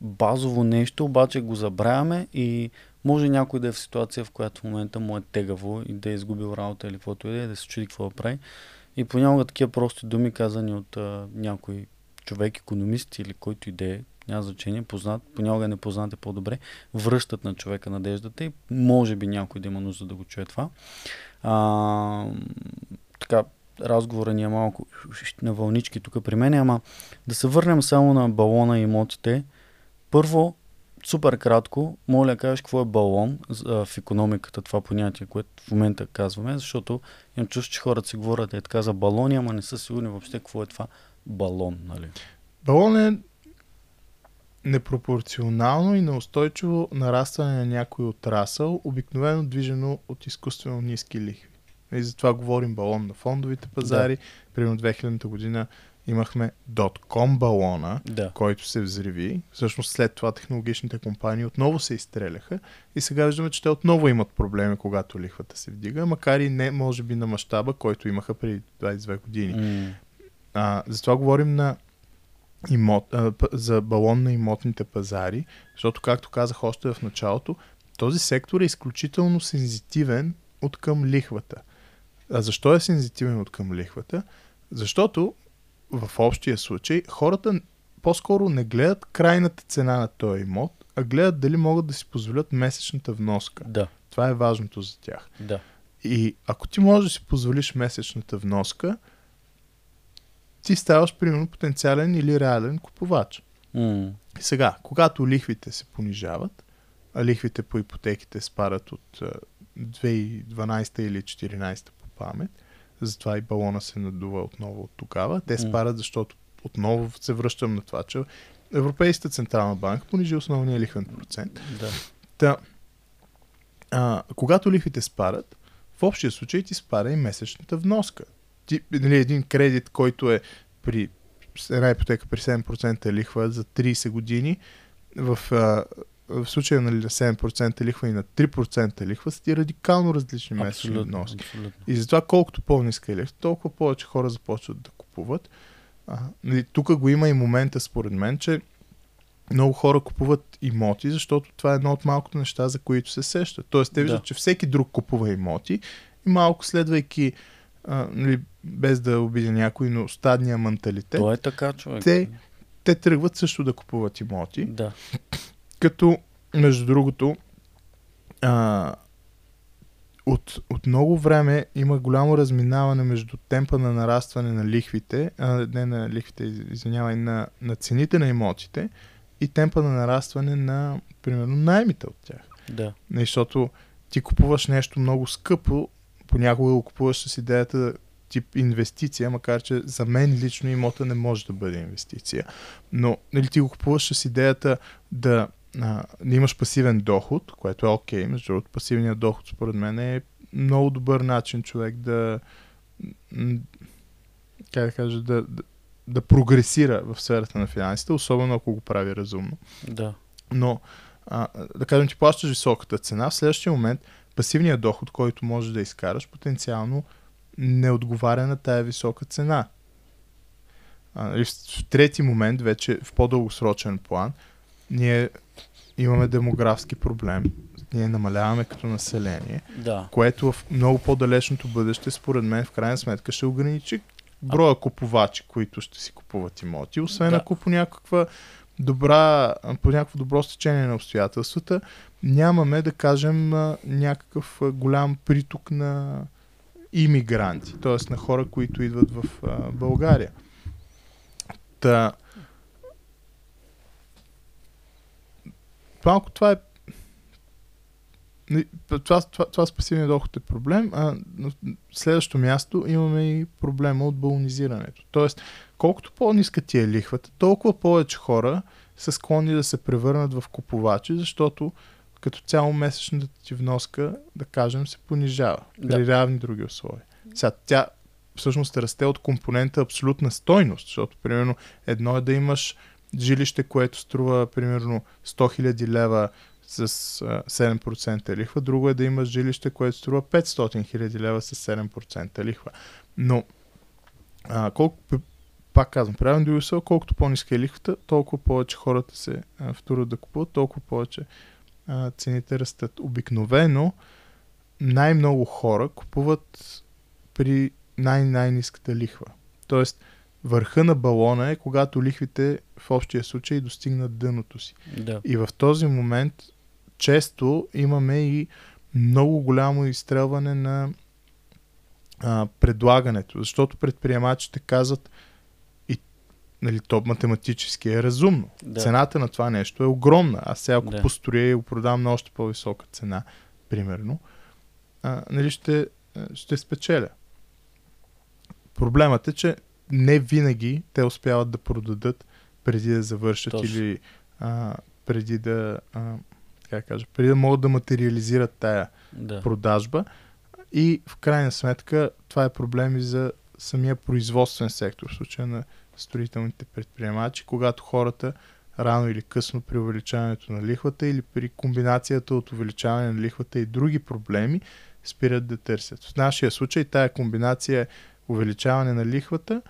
базово нещо, обаче го забравяме и може някой да е в ситуация, в която в момента му е тегаво и да е изгубил работа или каквото и да е, да се чуди какво да прави. И понякога такива прости думи, казани от а, някой човек, економист или който и да е, няма значение, познат, понякога непознат е по-добре, връщат на човека надеждата и може би някой да има нужда да го чуе това. А, така, разговора ни е малко на вълнички тук при мен, ама да се върнем само на балона и имотите. Първо, супер кратко, моля кажеш какво е балон в економиката, това понятие, което в момента казваме, защото имам чувство, че хората си говорят е така за балони, ама не са сигурни въобще какво е това балон, нали? Балон е непропорционално и неустойчиво нарастване на някой отрасъл, обикновено движено от изкуствено ниски лихви. И затова говорим балон на фондовите пазари. Да. Примерно 2000 година имахме .com балона, Да. който се взриви. Всъщност след това технологичните компании отново се изстреляха и сега виждаме, че те отново имат проблеми, когато лихвата се вдига, макар и не може би на мащаба, който имаха преди 22 години. М, А, затова говорим на имот, а, за балон на имотните пазари, защото, както казах още в началото, този сектор е изключително сензитивен от към лихвата. А защо е сензитивен от към лихвата? Защото в общия случай хората по-скоро не гледат крайната цена на този имот, а гледат дали могат да си позволят месечната вноска. Да, Това е важното за тях. да. И ако ти можеш да си позволиш месечната вноска, ти ставаш, примерно, потенциален или реален купувач. М, И сега, когато лихвите се понижават, а лихвите по ипотеките спадат от а, 2012 или 2014 по памет, затова и балона се надува отново от тогава. Те М. спадат, защото отново се връщам на това, че Европейската централна банка понижи основния лихвен процент. да. Та, а, когато лихвите спадат, в общия случай ти спада и месечната вноска. Нали, един кредит, който е при една ипотека при 7% лихва за 30 години, в, а, в случая нали, на 7% лихва и на 3% лихва са ти радикално различни месечни вноски. И затова колкото по-ниска е лихва, толкова повече хора започват да купуват. А, нали, тук го има и момента, според мен, че много хора купуват имоти, защото това е едно от малкото неща, за които се сещат. Тоест, те виждат, Да. че всеки друг купува имоти и малко следвайки, а, нали, без да обидя някой, но стадния менталитет, То е така, човек. те, те тръгват също да купуват имоти. Да. Като, между другото, а, от, от много време има голямо разминаване между темпа на нарастване на лихвите, а, не на лихвите, извинявай, на, на цените на имотите и темпа на нарастване на, примерно, наймите от тях. Да. Защото ти купуваш нещо много скъпо, понякога го купуваш с идеята тип инвестиция, макар че за мен лично имота не може да бъде инвестиция. Но нали, ти го купуваш с идеята да, а, да имаш пасивен доход, което е окей. Между другото, пасивният доход според мен е много добър начин човек да как да кажа, да, да, да прогресира в сферата на финансите, особено ако го прави разумно. Да. Но, а, да кажем, ти плащаш високата цена, в следващия момент пасивният доход, който можеш да изкараш, потенциално не отговаря на тая висока цена. А, нали, в, в трети момент, вече в по-дългосрочен план, ние имаме демографски проблем. Ние намаляваме като население, Да. което в много по-далечното бъдеще, според мен, в крайна сметка ще ограничи броя купувачи, които ще си купуват имоти, освен Да. ако по някаква добра, по някакво добро стечение на обстоятелствата нямаме, да кажем, някакъв голям приток на иммигранти, т.е. на хора, които идват в България. Та, малко това е това, това, това с пасивния доход е проблем, а на следващото място имаме и проблема от балонизирането. Тоест, колкото по-ниска ти е лихвата, толкова повече хора са склонни да се превърнат в купувачи, защото като цяло месечната ти вноска, да кажем, се понижава Да. при равни други условия. Сега, тя всъщност расте от компонента абсолютна стойност, защото, примерно, едно е да имаш жилище, което струва, примерно, 100 000 лева с а, 7% лихва, друго е да имаш жилище, което струва 500 000 лева с 7% лихва. Но, а, колко, пак казвам, други условия, колкото по-ниска е лихвата, толкова повече хората се а, вторят да купуват, толкова повече а, цените растат. Обикновено най-много хора купуват при най-най-ниската лихва. Тоест, върха на балона е, когато лихвите в общия случай достигнат дъното си. Да. И в този момент често имаме и много голямо изстрелване на а, предлагането, защото предприемачите казват нали, то математически е разумно. Да. Цената на това нещо е огромна. Аз сега ако Да. построя и го продам на още по-висока цена, примерно, а, нали, ще, ще спечеля. Проблемът е, че не винаги те успяват да продадат преди да завършат Точно. или а, преди да а, как кажа, преди да могат да материализират тая Да. продажба и в крайна сметка това е проблем и за самия производствен сектор, в случая на строителните предприемачи, когато хората рано или късно при увеличаването на лихвата или при комбинацията от увеличаване на лихвата и други проблеми спират да търсят. В нашия случай тая комбинация е увеличаване на лихвата,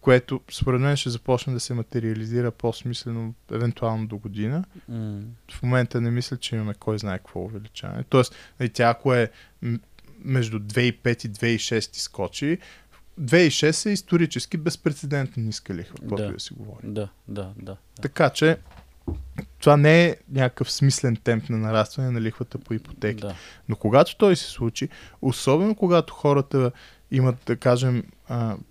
което според мен ще започне да се материализира по-смислено евентуално до година М, в момента не мисля, че имаме кой знае какво увеличаване. Тоест, тя ако е между 2,5 и 2,6 скочи, 2,6 е исторически безпредседентно ниска лихва, каквото Да. да. си говори. Да, да, да. Така че, това не е някакъв смислен темп на нарастване на лихвата по ипотеки. Да. Но когато той се случи, особено когато хората имат, да кажем,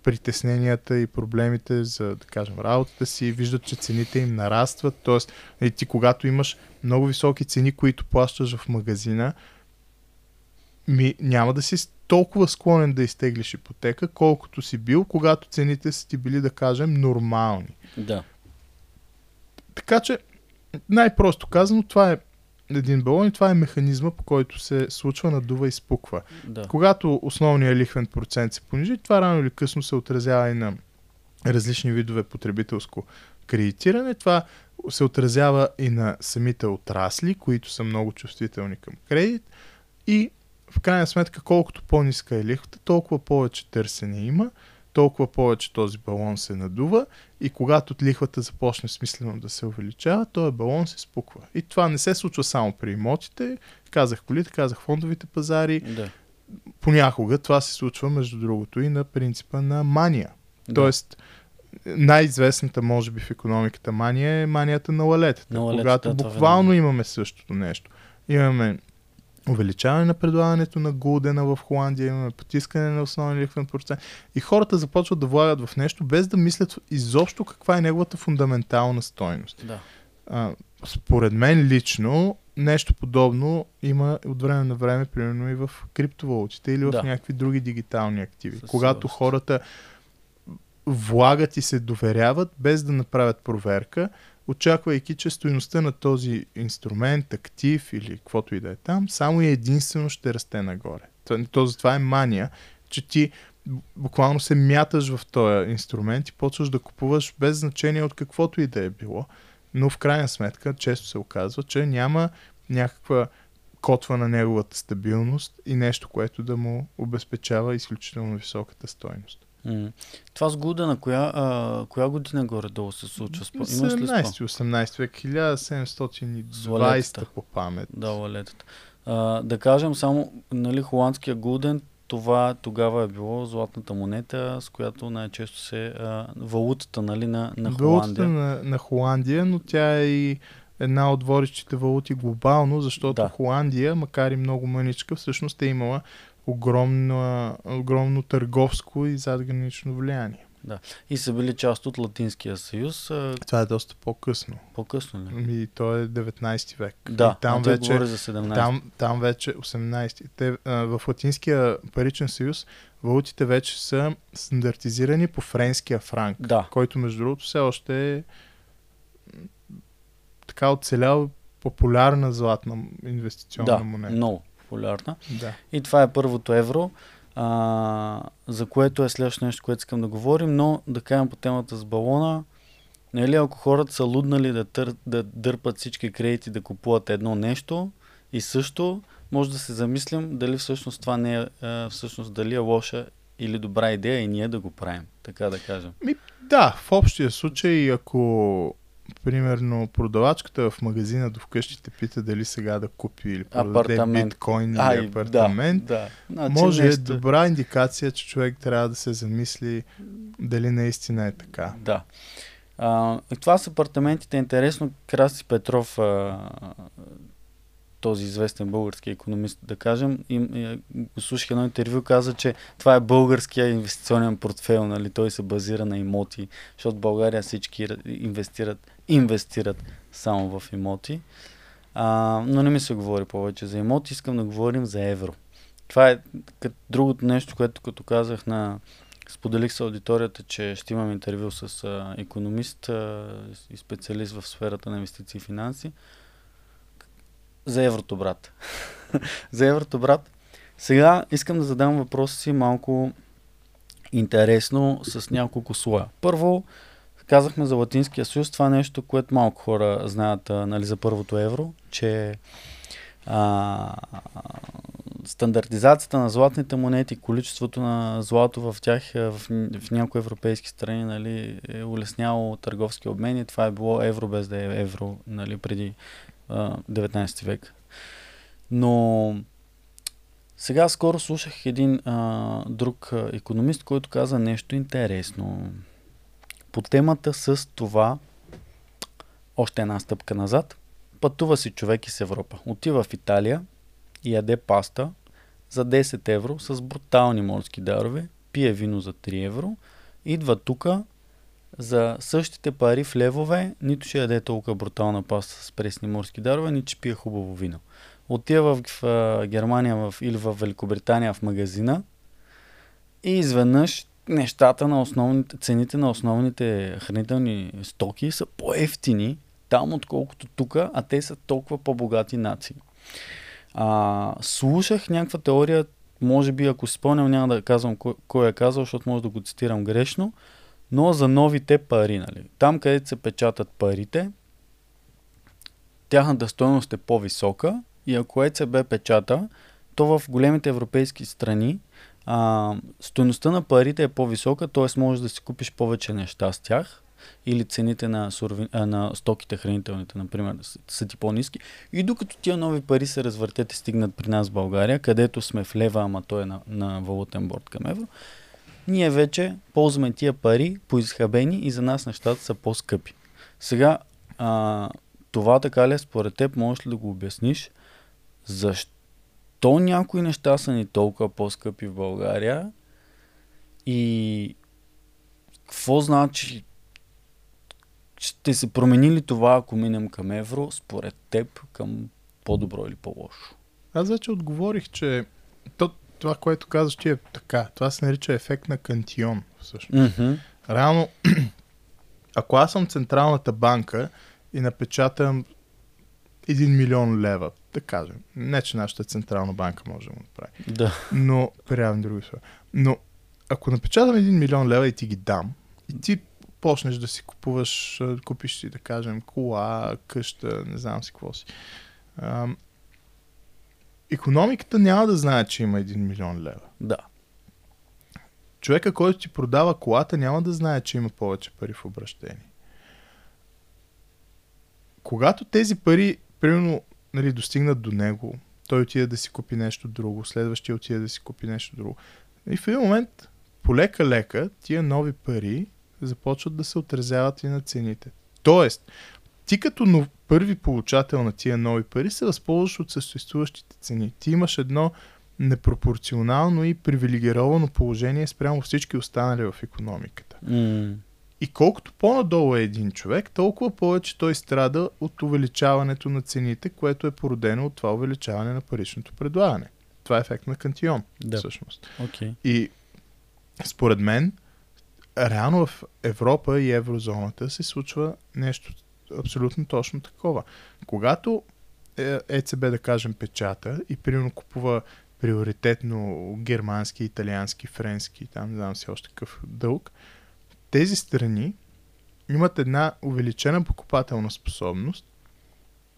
притесненията и проблемите за, да кажем, работата си, виждат, че цените им нарастват, т.е. ти когато имаш много високи цени, които плащаш в магазина, ми, няма да си толкова склонен да изтеглиш ипотека, колкото си бил, когато цените са ти били, да кажем, нормални. Да. Така че, най-просто казано, това е един балон и това е механизма, по който се случва, надува и спуква. Да. Когато основният лихвен процент се понижи, това рано или късно се отразява и на различни видове потребителско кредитиране. Това се отразява и на самите отрасли, които са много чувствителни към кредит. И в крайна сметка, колкото по-ниска е лихвата, толкова повече търсене има, толкова повече този балон се надува и когато лихвата започне смислено да се увеличава, този балон се спуква. И това не се случва само при имотите, казах колите, казах фондовите пазари, Да. понякога това се случва, между другото, и на принципа на мания. Да. Тоест, най-известната, може би, в економиката мания е манията на лалетата. На лалетата, когато буквално винаги. имаме същото нещо. Имаме увеличаване на предлагането на гулдена в Холандия, имаме потискане на основен лихвен процент и хората започват да влагат в нещо без да мислят изобщо каква е неговата фундаментална стойност. Да. А, според мен лично нещо подобно има от време на време, примерно и в криптовалутите или в Да. някакви други дигитални активи. Със Когато сигурност. хората влагат и се доверяват без да направят проверка, очаквайки, че стоеността на този инструмент, актив или каквото и да е там, само и единствено ще расте нагоре. То, то затова е мания, че ти буквално се мяташ в този инструмент и почваш да купуваш без значение от каквото и да е било. Но в крайна сметка често се оказва, че няма някаква котва на неговата стабилност и нещо, което да му обезпечава изключително високата стойност. М. Това с Гудена, коя, а, коя година горе-долу се случва? Спо... Имаш ли спомен? 17-18 век, 1720 Суалетата. по памет. Да, лалетата. А, да кажем само, нали, холандския Гулден, това тогава е било златната монета, с която най-често се... А, валутата, нали, на, на Валутата Холандия. на, на Холандия, но тя е и една от водещите валути глобално, защото Да. Холандия, макар и много мъничка, всъщност е имала огромно, огромно търговско и задгранично влияние. И са били част от Латинския съюз. Това е доста по-късно. по-късно ли? И то е 19 век. Да, и там вече за 17. Там, там вече 18. Те, а, в Латинския паричен съюз валутите вече са стандартизирани по френския франк, Да. който между другото все още е така оцелял популярна златна инвестиционна Да, монета. много популярна. Да. И това е първото евро, а, за което е следващото нещо, което искам да говорим, но да кажем по темата с балона. Нали, ако хората са луднали да, тър, да дърпат всички кредити да купуват едно нещо и също, може да се замислим дали всъщност това не е, а, всъщност дали е лоша или добра идея и ние да го правим, така да кажем. да, в общия случай, ако примерно продавачката в магазина до вкъщи те пита дали сега да купи или продаде Апартамент. биткоин или Ай, апартамент, да, да. Значи може е нещо- добра индикация, че човек трябва да се замисли дали наистина е така. Да. А, това с апартаментите е интересно. Краси Петров, а, този известен български економист, да кажем, им, и, го слушах едно интервю, каза, че това е българския инвестиционен портфел, нали? той се базира на имоти, защото в България всички ра- инвестират, инвестират само в имоти. А, но не ми се говори повече за имоти, искам да говорим за евро. Това е като другото нещо, което като казах на Споделих с аудиторията, че ще имам интервю с а, економист а, и специалист в сферата на инвестиции и финанси. За еврото, брат. [laughs] за еврото, брат. Сега искам да задам въпроса си малко интересно с няколко слоя. Първо, казахме за Латинския съюз, това е нещо, което малко хора знаят нали, за първото евро, че а, стандартизацията на златните монети, количеството на злато в тях е, в, в някои европейски страни нали, е улесняло търговски обмени. Това е било евро без да е евро нали, преди а, 19 век. Но сега скоро слушах един а, друг економист, който каза нещо интересно. По темата с това, още една стъпка назад, пътува си човек из Европа. Отива в Италия и яде паста за 10 евро с брутални морски дарове, пие вино за 3 евро, идва тука за същите пари в левове, нито ще яде толкова брутална паста с пресни морски дарове, нито ще пие хубаво вино. Отива в, в а, Германия в, или в Великобритания в магазина и изведнъж нещата на основните, цените на основните хранителни стоки са по-ефтини там, отколкото тук, а те са толкова по-богати нации. А, слушах някаква теория, може би ако спомням, няма да казвам кой, кой е казал, защото може да го цитирам грешно, но за новите пари. Нали? Там, където се печатат парите, тяхната стоеност е по-висока и ако ЕЦБ печата, то в големите европейски страни а, стоеността на парите е по-висока, т.е. можеш да си купиш повече неща с тях или цените на, сурви, на стоките хранителните, например, са, са ти по-низки. И докато тия нови пари се развъртят и стигнат при нас в България, където сме в лева, ама той е на, на валутен борт към евро, ние вече ползваме тия пари поизхабени и за нас нещата са по-скъпи. Сега, а, това така ли е според теб, можеш ли да го обясниш? Защо? То някои неща са ни толкова по-скъпи в България и какво значи ще се промени ли това, ако минем към евро, според теб, към по-добро или по-лошо? Аз вече отговорих, че то, това, което казваш ти е така. Това се нарича ефект на кантион, всъщност. Mm-hmm. Реално, [clears throat] ако аз съм Централната банка и напечатам 1 милион лева, да кажем, не че нашата Централна банка може да го направи, Да. но при други условия. Но ако напечатам 1 милион лева и ти ги дам, и ти почнеш да си купуваш, купиш си, да кажем, кола, къща, не знам си какво си. Ам, економиката няма да знае, че има 1 милион лева. Да. Човека, който ти продава колата, няма да знае, че има повече пари в обращение. Когато тези пари, примерно, нали, достигнат до него, той отиде да си купи нещо друго, следващия отиде да си купи нещо друго. И в един момент, полека-лека, тия нови пари започват да се отразяват и на цените. Тоест, ти като нов, първи получател на тия нови пари се възползваш от съществуващите цени. Ти имаш едно непропорционално и привилегировано положение спрямо всички останали в економиката. М- И колкото по-надолу е един човек, толкова повече той страда от увеличаването на цените, което е породено от това увеличаване на паричното предлагане. Това е ефект на кантион, Да. всъщност. Окей. И според мен, реално в Европа и еврозоната се случва нещо абсолютно точно такова. Когато е- ЕЦБ, да кажем, печата и примерно купува приоритетно германски, италиански, френски, там не знам си още какъв дълг, тези страни имат една увеличена покупателна способност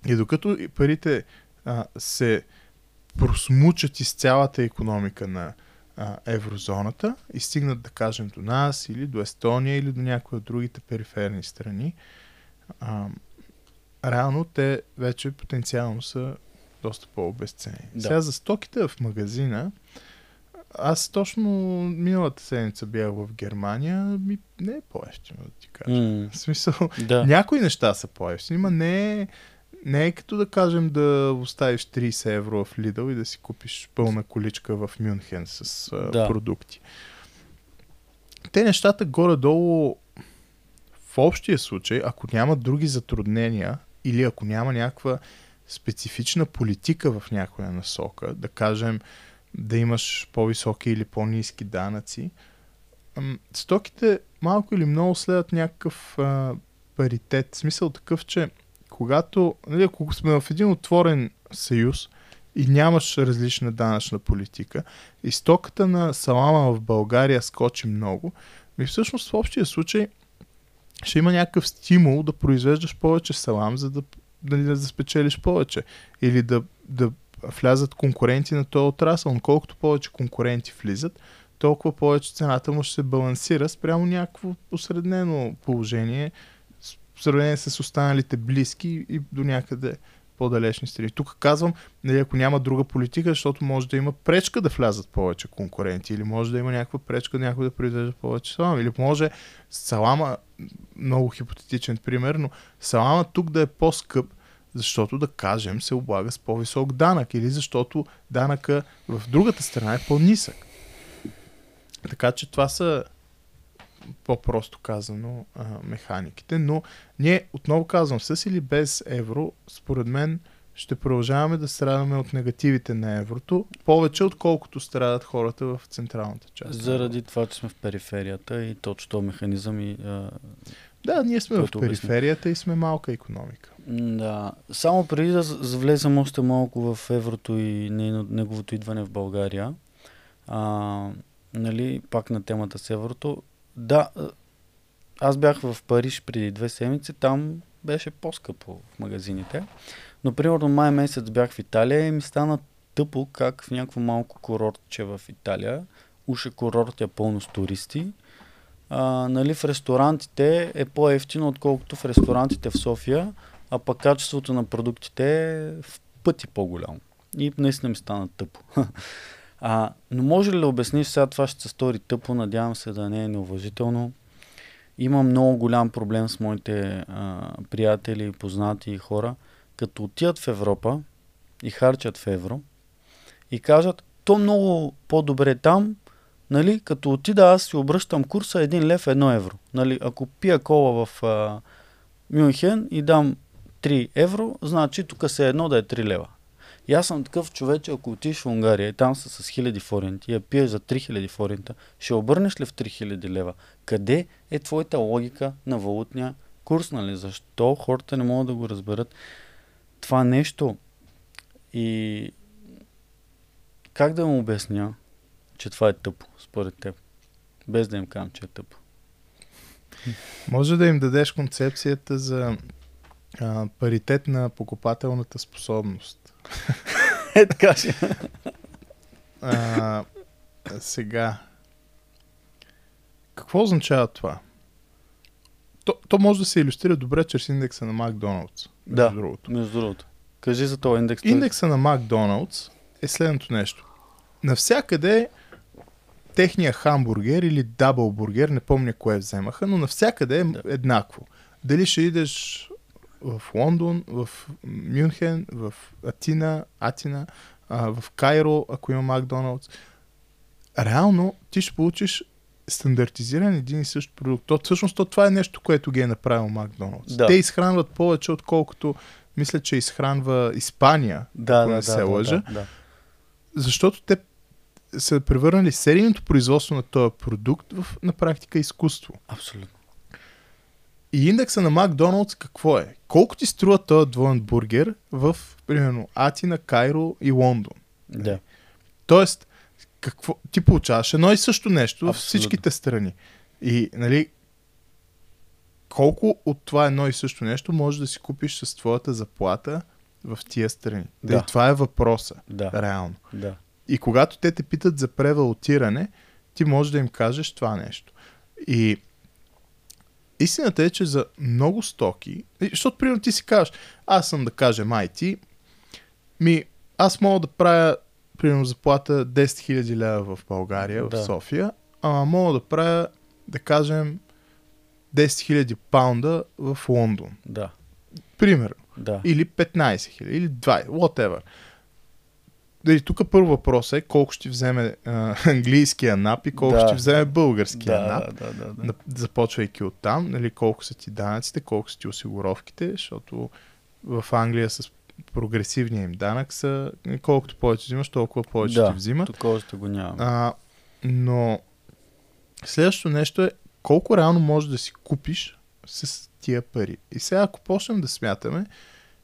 и докато парите а, се просмучат из цялата економика на а, еврозоната и стигнат, да кажем, до нас или до Естония или до някои от другите периферни страни, а, реално те вече потенциално са доста по-обесценени. Да. Сега за стоките в магазина, аз точно миналата седмица бях в Германия, ми не е по-ефтино да ти кажа. М- В смисъл, Да. някои неща са по-ефтини, но не е, не е като да кажем да оставиш 30 евро в Lidl и да си купиш пълна количка в Мюнхен с а, Да. продукти. Те нещата горе-долу в общия случай, ако няма други затруднения или ако няма някаква специфична политика в някоя насока, да кажем да имаш по-високи или по-низки данъци, стоките малко или много следват някакъв а, паритет. Смисъл такъв, че когато, нали, ако сме в един отворен съюз и нямаш различна данъчна политика и стоката на салама в България скочи много, ми всъщност в общия случай ще има някакъв стимул да произвеждаш повече салам, за да, нали, да спечелиш повече. Или да, да влязат конкуренти на този отрасъл. Но колкото повече конкуренти влизат, толкова повече цената му ще се балансира спрямо някакво осреднено положение в сравнение с останалите близки и до някъде по-далечни страни. Тук казвам, нали, ако няма друга политика, защото може да има пречка да влязат повече конкуренти, или може да има някаква пречка някой да произвежда повече салама, или може салама, много хипотетичен пример, но салама тук да е по-скъп, защото да кажем се облага с по-висок данък или защото данъка в другата страна е по-нисък. Така че това са по-просто казано а, механиките, но ние отново казвам, с или без евро, според мен ще продължаваме да страдаме от негативите на еврото, повече отколкото страдат хората в централната част. Заради това, че сме в периферията и точно този механизъм и а, Да, ние сме в Което обясни. периферията и сме малка економика. Да. Само преди да влезем още малко в еврото и неговото идване в България, а, нали, пак на темата с еврото. Да, аз бях в Париж преди две седмици, там беше по-скъпо в магазините. Но примерно май месец бях в Италия и ми стана тъпо как в някакво малко курортче в Италия, уж е курорт е пълно с туристи, а, нали, в ресторантите е по-ефтино, отколкото в ресторантите в София, а пък качеството на продуктите е в пъти по-голямо. И наистина ми стана тъпо. [laughs] а, но може ли да обясниш, сега това ще се стори тъпо, надявам се да не е неуважително. Имам много голям проблем с моите а, приятели, познати и хора, като отидат в Европа и харчат в евро и кажат, то много по-добре там, нали, като отида аз си обръщам курса 1 лев 1 евро. Нали, ако пия кола в а, Мюнхен и дам 3 евро, значи тук се е едно да е 3 лева. И аз съм такъв човек, че ако отидеш в Унгария и там са с 1000 форинти, я пиеш за 3000 форинта, ще обърнеш ли в 3000 лева? Къде е твоята логика на валутния курс, нали? Защо хората не могат да го разберат това нещо? И как да му обясня, че това е тъпо, според теб? Без да им казвам, че е тъпо. Може да им дадеш концепцията за а, паритет на покупателната способност. [laughs] Е, така. А, сега. Какво означава това? То, то може да се иллюстрира добре чрез индекса на Макдоналдс. Да. Другото. Между другото. Кажи за този индекс. Индекса на Макдоналдс е следното нещо. Навсякъде техния хамбургер или даблбургер, не помня кое вземаха, но навсякъде е Да. еднакво. Дали ще идеш в Лондон, в Мюнхен, в Атина, Атина, а, в Кайро, ако има Макдоналдс. Реално ти ще получиш стандартизиран един и същ продукт. То, всъщност то, това е нещо, което ги е направил Макдоналдс. Да. Те изхранват повече, отколкото мисля, че изхранва Испания, Да, ако да, не да, се да, лъжа. да, да. защото те са превърнали серийното производство на този продукт в, на практика изкуство. Абсолютно. И индекса на Макдоналдс какво е? Колко ти струва този двоен бургер в, примерно, Атина, Кайро и Лондон? Да. Тоест, какво, ти получаваш едно и също нещо в Абсолютно. всичките страни. И, нали, колко от това едно и също нещо можеш да си купиш с твоята заплата в тия страни? Да. И това е въпроса, Да. реално. Да. И когато те те питат за превалутиране, ти можеш да им кажеш това нещо. И истината е, че за много стоки, защото примерно ти си кажеш, аз съм да кажем IT, ми аз мога да правя примерно заплата 10 000 лева в България, Да. в София, ама мога да правя, да кажем, 10 000 паунда в Лондон. Да. Примерно. Да. Или 15 хиляди, или 20, whatever. Дали, тук първо въпрос е колко ще вземе а, [laughs] английския нап и колко Да. ще вземе българския Да, нап. да, да, да. На- Започвайки от там, нали, колко са ти данъците, колко са ти осигуровките, защото в Англия с прогресивния им данък са нали, колкото повече взимаш, толкова повече Да. ти взима. Ще го нямам. А, но следващото нещо е колко реално можеш да си купиш с тия пари. И сега ако почнем да смятаме,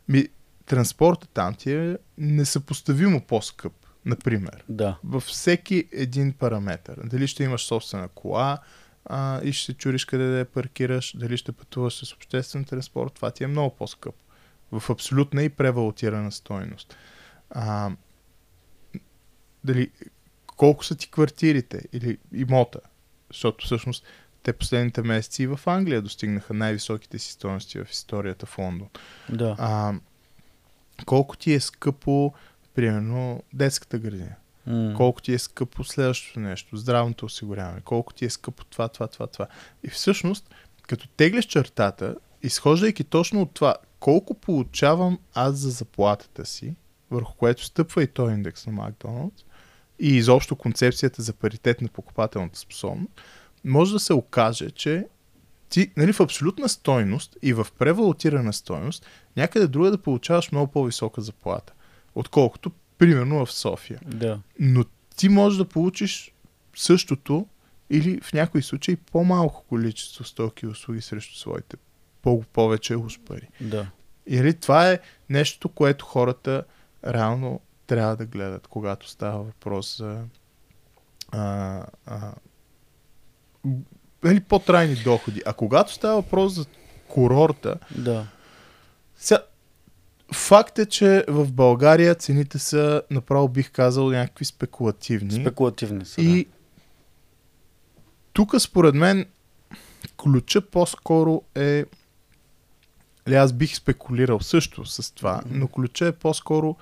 ми, транспорта там ти е несъпоставимо по-скъп, например. Да. Във всеки един параметр. Дали ще имаш собствена кола а, и ще се чуриш къде да я паркираш, дали ще пътуваш с обществен транспорт, това ти е много по-скъп. В абсолютна и превалутирана стойност. А, дали, колко са ти квартирите или имота? Защото всъщност те последните месеци и в Англия достигнаха най-високите си стойности в историята в Лондон. Да. А, колко ти е скъпо, примерно, детската градина? М. Колко ти е скъпо следващото нещо, здравното осигуряване, колко ти е скъпо това, това, това, това. И всъщност, като теглиш чертата, изхождайки точно от това, колко получавам аз за заплатата си, върху което стъпва и този индекс на Макдоналдс, и изобщо концепцията за паритет на покупателната способност, може да се окаже, че ти нали, в абсолютна стойност и в превалутирана стойност някъде друга да получаваш много по-висока заплата, отколкото примерно в София Да. но ти можеш да получиш същото или в някои случаи по-малко количество стоки и услуги срещу своите по- повече уж пари. Да. И нали, това е нещо, което хората реално трябва да гледат, когато става въпрос за а, а, нали, по-трайни доходи. А когато става въпрос за курорта, Да. сега, факт е, че в България цените са, направо бих казал, някакви спекулативни. Спекулативни са. И тук според мен ключа по-скоро е Ли, аз бих спекулирал също с това, но ключа е по-скоро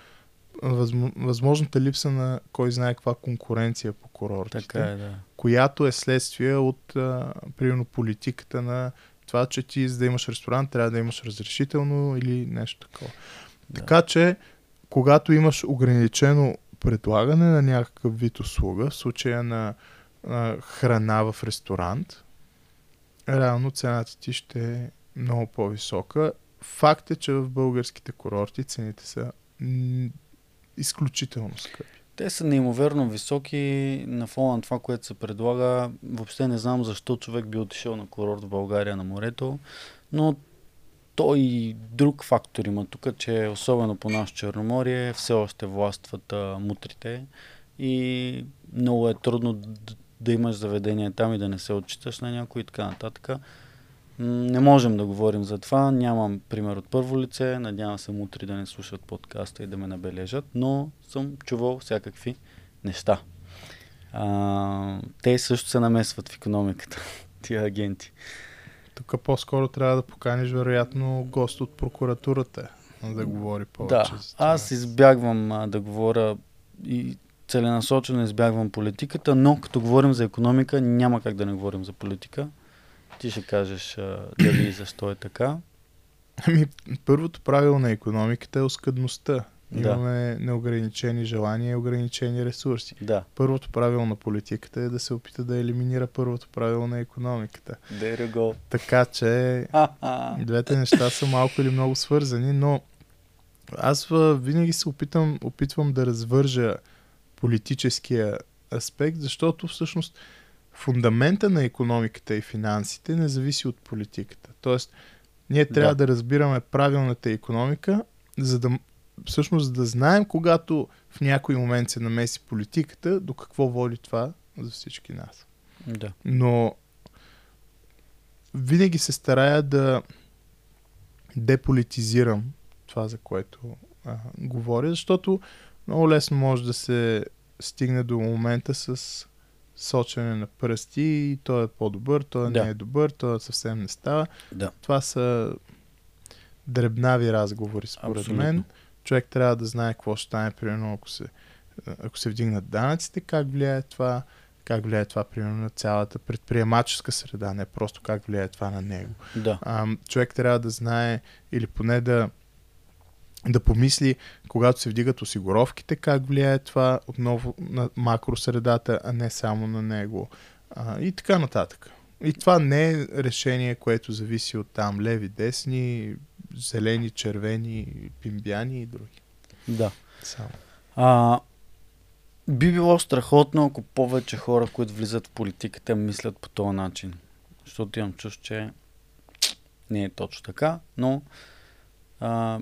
възм... възможната липса на кой знае каква конкуренция по курортите, Така е, да. която е следствие от, а, примерно, политиката на това, че ти за да имаш ресторант трябва да имаш разрешително или нещо такова. Да. Така че, когато имаш ограничено предлагане на някакъв вид услуга, в случая на а, храна в ресторант, реално цената ти ще е много по-висока. Факт е, че в българските курорти цените са изключително скъпи. Те са неимоверно високи на фона на това, което се предлага. Въобще не знам защо човек би отишъл на курорт в България на морето, но той и друг фактор има тук, че особено по наш Черноморие все още властват а, мутрите и много е трудно да имаш заведение там и да не се отчиташ на някой и така нататък. Не можем да говорим за това. Нямам пример от първо лице. Надявам се мутри да не слушат подкаста и да ме набележат, но съм чувал всякакви неща. А, те също се намесват в економиката, [laughs] тия агенти. Тук по-скоро трябва да поканиш, вероятно, гост от прокуратурата да говори повече. Да, аз избягвам а, да говоря и целенасочено избягвам политиката, но като говорим за економика, няма как да не говорим за политика. Ти ще кажеш а, дали и защо е така. Ами, първото правило на економиката е оскъдността. Да. Имаме неограничени желания и ограничени ресурси. Да. Първото правило на политиката е да се опита да елиминира първото правило на економиката. There you go. Така че двете неща са малко или много свързани, но аз винаги се опитам, опитвам да развържа политическия аспект, защото всъщност фундамента на економиката и финансите не зависи от политиката. Тоест, ние трябва да, да разбираме правилната економика, за да всъщност да знаем, когато в някой момент се намеси политиката, до какво води това за всички нас. Да. Но винаги се старая да деполитизирам това, за което а, говоря, защото много лесно може да се стигне до момента с сочене на пръсти той е по-добър, той Да. не е добър, той съвсем не става. Да. Това са дребнави разговори, според Абсолютно. мен. Човек трябва да знае какво ще стане, примерно, ако се, ако се вдигнат данъците, как влияе това, как влияе това, примерно, на цялата предприемаческа среда, не просто как влияе това на него. Да. А, човек трябва да знае или поне да, да помисли, когато се вдигат осигуровките, как влияе това отново на макросредата, а не само на него. А, и така нататък. И това не е решение, което зависи от там леви, десни, зелени, червени, пимбяни и други. Да. Само. А, би било страхотно, ако повече хора, които влизат в политиката, мислят по този начин. Защото имам чувство, че не е точно така, но а,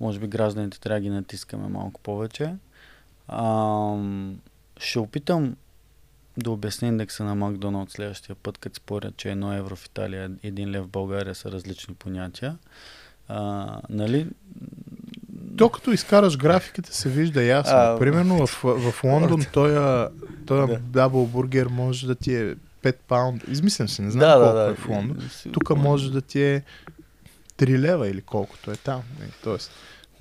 може би гражданите трябва да ги натискаме малко повече. А, ще опитам да обясня индекса на Макдоналд следващия път, като споря, че едно евро в Италия, един лев в България са различни понятия. А, нали? Докато изкараш графиката, се вижда ясно. А, Примерно в, в Лондон [laughs] той, той Да. дабл бургер може да ти е 5 паунда. Измислям се, не знам да, колко да, да. е в Лондон. Тук може да ти е 3 лева или колкото е там. Не, Тоест,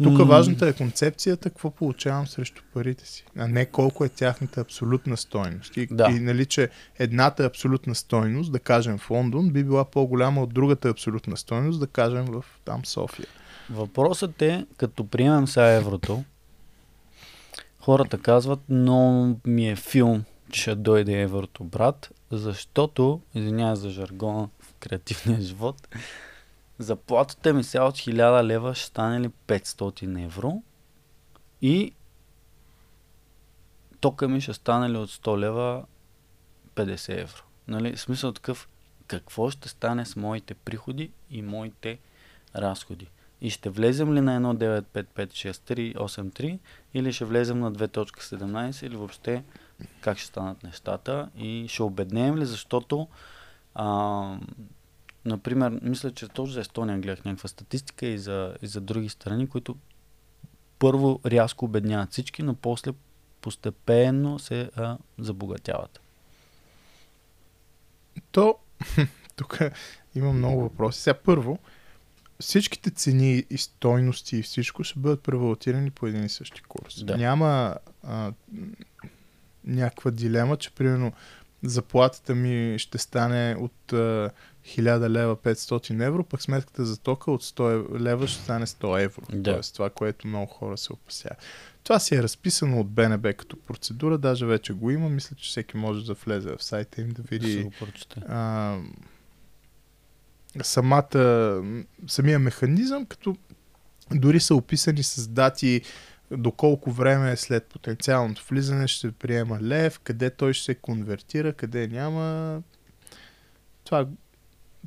тук М. важната е концепцията, какво получавам срещу парите си, а не колко е тяхната абсолютна стойност. И, Да. и нали, че едната абсолютна стойност, да кажем в Лондон, би била по-голяма от другата абсолютна стойност, да кажем в там София. Въпросът е, като приемем сега еврото, хората казват, но ми е филм, че ще дойде еврото, брат, защото, извинявай за жаргона в креативния живот, заплатата ми сега от 1000 лева ще стане ли 500 евро и тока ми ще стане ли от 100 лева 50 евро. Нали? Смисъл такъв, какво ще стане с моите приходи и моите разходи. И ще влезем ли на 1.9556383 или ще влезем на 2.17 или въобще как ще станат нещата и ще обеднеем ли, защото а, например, мисля, че точно за Естония гледах някаква статистика и за, и за други страни, които първо рязко обедняват всички, но после постепенно се а, забогатяват. То, [laughs] тук има много въпроси. Сега първо, всичките цени и стойности и всичко ще бъдат превалутирани по един и същи курс. Да. Няма а, някаква дилема, че примерно заплатата ми ще стане от а, 1000 лева 500 евро, пък сметката за тока от 100 лева ще стане 100 евро. Да. Тоест това, което много хора се опасяват. Това си е разписано от БНБ като процедура, даже вече го има. Мисля, че всеки може да влезе в сайта им да види прочете. а, самата, самия механизъм, като дори са описани с дати до колко време след потенциалното влизане ще приема лев, къде той ще се конвертира, къде няма. Това,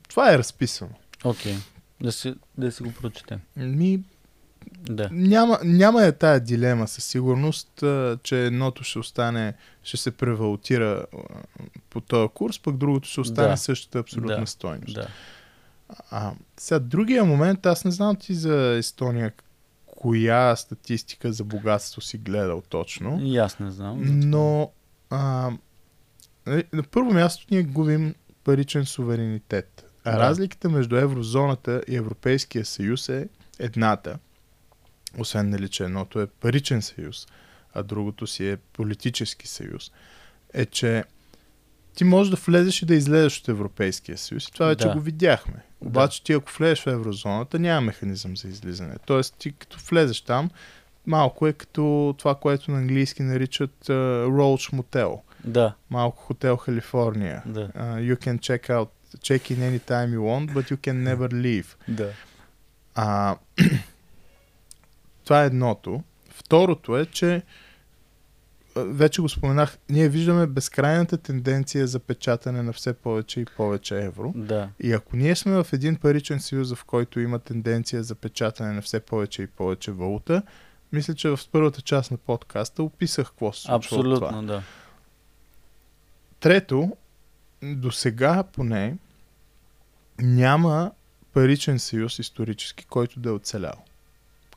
това е разписано. Окей. Да си, да си го прочетем. Ми, Да. няма, няма е тая дилема със сигурност, че едното ще остане, ще се превалтира по този курс, пък другото ще остане Да. същата абсолютна Да. стойност. Да. А, сега, другия момент, аз не знам ти за Естония коя статистика за богатство си гледал точно, И аз не знам. но а, нали, на първо място ние губим паричен суверенитет. А Да. разликата между еврозоната и Европейския съюз е едната. Освен нали, че едното е паричен съюз, а другото си е политически съюз. Е, че ти можеш да влезеш и да излезеш от Европейския съюз. И това вече Да. го видяхме. Обаче ти ако влезеш в еврозоната, няма механизъм за излизане. Тоест ти като влезеш там, малко е като това, което на английски наричат uh, Roach Motel. Да, Малко хотел Калифорния. да, Uh, you can check out, check in anytime you want, but you can never leave. да. А, [clears throat] това е едното. Второто е, че вече го споменах, ние виждаме безкрайната тенденция за печатане на все повече и повече евро. Да, И ако ние сме в един паричен съюз, в който има тенденция за печатане на все повече и повече валута, мисля, че в първата част на подкаста описах какво се случва от това. абсолютно, да. Трето, до сега поне няма паричен съюз исторически, който да е оцелял.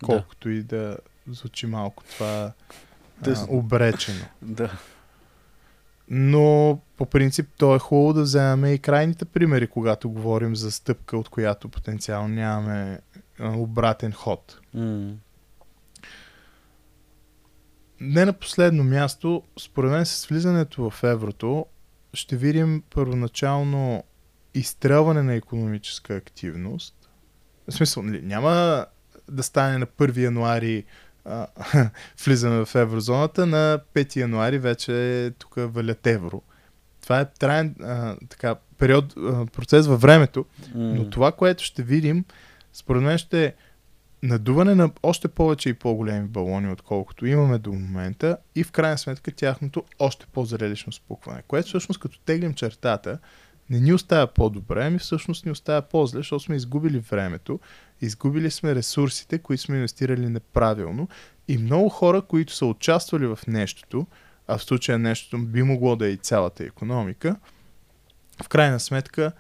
Колкото и да звучи малко това а, обречено. Да. Но по принцип то е хубаво да вземем и крайните примери, когато говорим за стъпка, от която потенциално нямаме обратен ход. М. Не на последно място, според мен с влизането в еврото ще видим първоначално изстрелване на економическа активност. В смисъл, нали, няма да стане на 1 януари а, [laughs] влизаме в еврозоната, на 5 януари вече тук валят евро. Това е траен а, така, период, а, процес във времето, но това, което ще видим, според мен ще е надуване на още повече и по-големи балони, отколкото имаме до момента и в крайна сметка тяхното още по-зрелищно спукване, което всъщност като теглим чертата не ни оставя по-добре, ами всъщност ни оставя по-зле, защото сме изгубили времето, изгубили сме ресурсите, които сме инвестирали неправилно и много хора, които са участвали в нещото, а в случая нещото би могло да е и цялата економика, в крайна сметка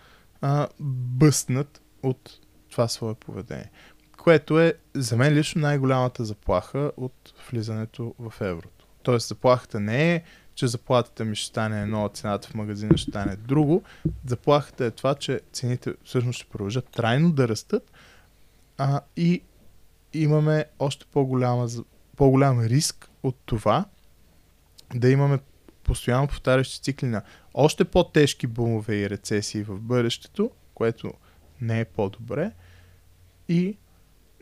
а, бъснат от това свое поведение. Което е за мен лично най-голямата заплаха от влизането в еврото. Тоест заплахата не е, че заплатата ми ще стане едно, цената в магазина ще стане друго. Заплахата е това, че цените всъщност ще продължат трайно да растат а, и имаме още по-голяма, по-голям риск от това да имаме постоянно повтарящи цикли на още по-тежки бумове и рецесии в бъдещето, което не е по-добре и